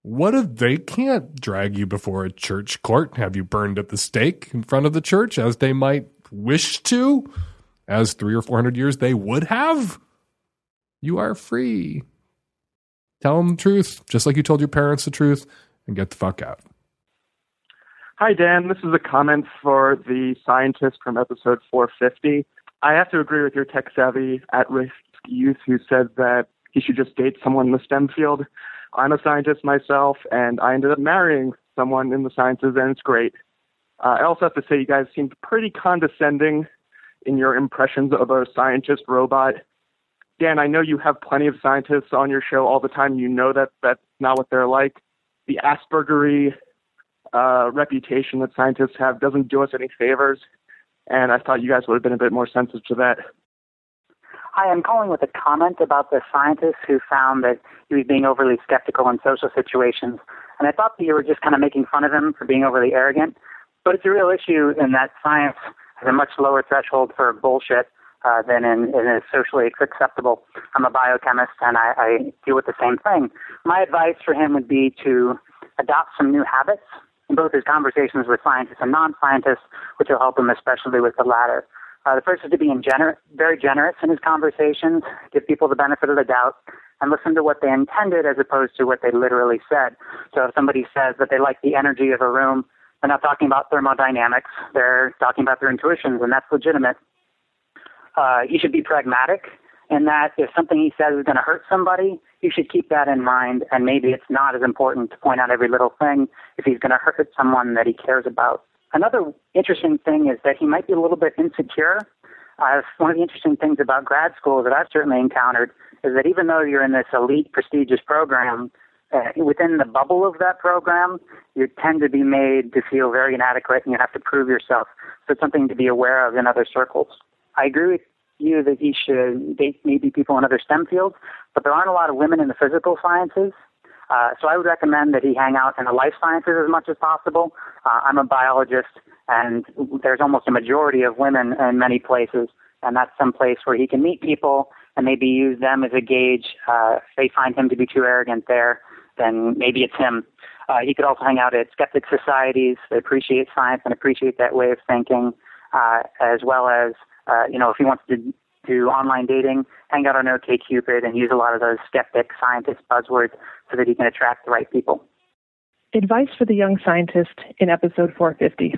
What if they can't drag you before a church court, and have you burned at the stake in front of the church as they might wish to? as three or four hundred years they would have. You are free. Tell them the truth, just like you told your parents the truth, and get the fuck out. Hi, Dan. This is a comment for the scientist from episode 450. I have to agree with your tech savvy at risk youth who said that he should just date someone in the STEM field. I'm a scientist myself, and I ended up marrying someone in the sciences, and it's great. Uh, I also have to say, you guys seemed pretty condescending in your impressions of a scientist robot. Dan, I know you have plenty of scientists on your show all the time. You know that that's not what they're like. The Aspergery uh, reputation that scientists have doesn't do us any favors, and I thought you guys would have been a bit more sensitive to that. Hi, I'm calling with a comment about the scientist who found that he was being overly skeptical in social situations. And I thought that you were just kind of making fun of him for being overly arrogant. But it's a real issue in that science has a much lower threshold for bullshit uh, than in, in is socially acceptable. I'm a biochemist and I, I deal with the same thing. My advice for him would be to adopt some new habits in both his conversations with scientists and non-scientists, which will help him especially with the latter. Uh, the first is to be gener- very generous in his conversations, give people the benefit of the doubt, and listen to what they intended as opposed to what they literally said. So if somebody says that they like the energy of a room, they're not talking about thermodynamics. They're talking about their intuitions, and that's legitimate. Uh, you should be pragmatic in that if something he says is going to hurt somebody, you should keep that in mind. And maybe it's not as important to point out every little thing if he's going to hurt someone that he cares about. Another interesting thing is that he might be a little bit insecure. Uh, one of the interesting things about grad school that I've certainly encountered is that even though you're in this elite, prestigious program, uh, within the bubble of that program, you tend to be made to feel very inadequate and you have to prove yourself. So it's something to be aware of in other circles. I agree with you that he should date maybe people in other STEM fields, but there aren't a lot of women in the physical sciences. Uh, so I would recommend that he hang out in the life sciences as much as possible. Uh, I'm a biologist, and there's almost a majority of women in many places, and that's some place where he can meet people and maybe use them as a gauge. Uh, if they find him to be too arrogant there, then maybe it's him. Uh, he could also hang out at skeptic societies that appreciate science and appreciate that way of thinking, uh, as well as uh, you know, if he wants to do online dating, hang out on OkCupid and use a lot of those skeptic scientist buzzwords so that he can attract the right people. Advice for the young scientist in episode 450.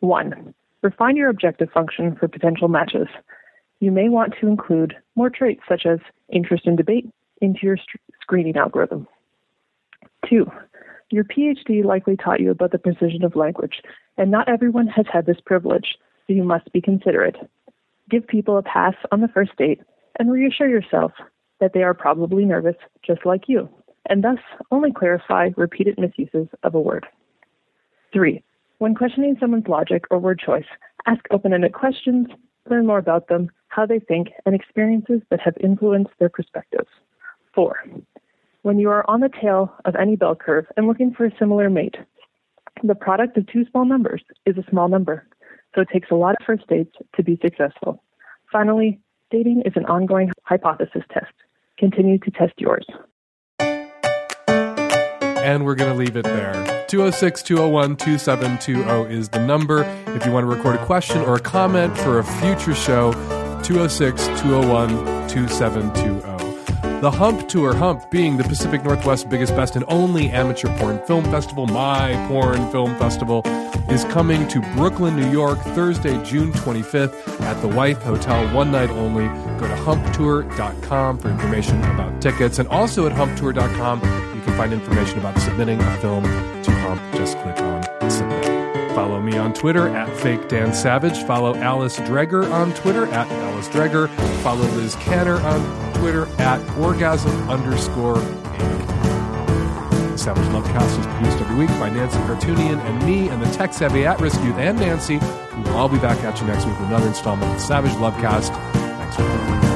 1. Refine your objective function for potential matches. You may want to include more traits such as interest in debate into your screening algorithm. 2. Your PhD likely taught you about the precision of language, and not everyone has had this privilege, so you must be considerate give people a pass on the first date, and reassure yourself that they are probably nervous just like you, and thus only clarify repeated misuses of a word. 3. When questioning someone's logic or word choice, ask open ended questions, learn more about them, how they think, and experiences that have influenced their perspectives. 4. When you are on the tail of any bell curve and looking for a similar mate, the product of two small numbers is a small number, so it takes a lot of first dates to be successful. Finally, dating is an ongoing hypothesis test. Continue to test yours. And we're going to leave it there. 206 201 2720 is the number. If you want to record a question or a comment for a future show, 206 201 2720. The Hump Tour, Hump being the Pacific Northwest's biggest, best, and only amateur porn film festival, My Porn Film Festival, is coming to Brooklyn, New York, Thursday, June 25th at the Wythe Hotel, one night only. Go to humptour.com for information about tickets. And also at humptour.com, you can find information about submitting a film to Hump. Just click on me on Twitter at Fake Dan Savage. Follow Alice Dreger on Twitter at Alice Dreger. Follow Liz Canner on Twitter at orgasm underscore. The Savage Lovecast is produced every week by Nancy Cartoonian and me and the tech savvy at risk youth and Nancy. We will all be back at you next week with another installment of Savage Lovecast. Thanks for.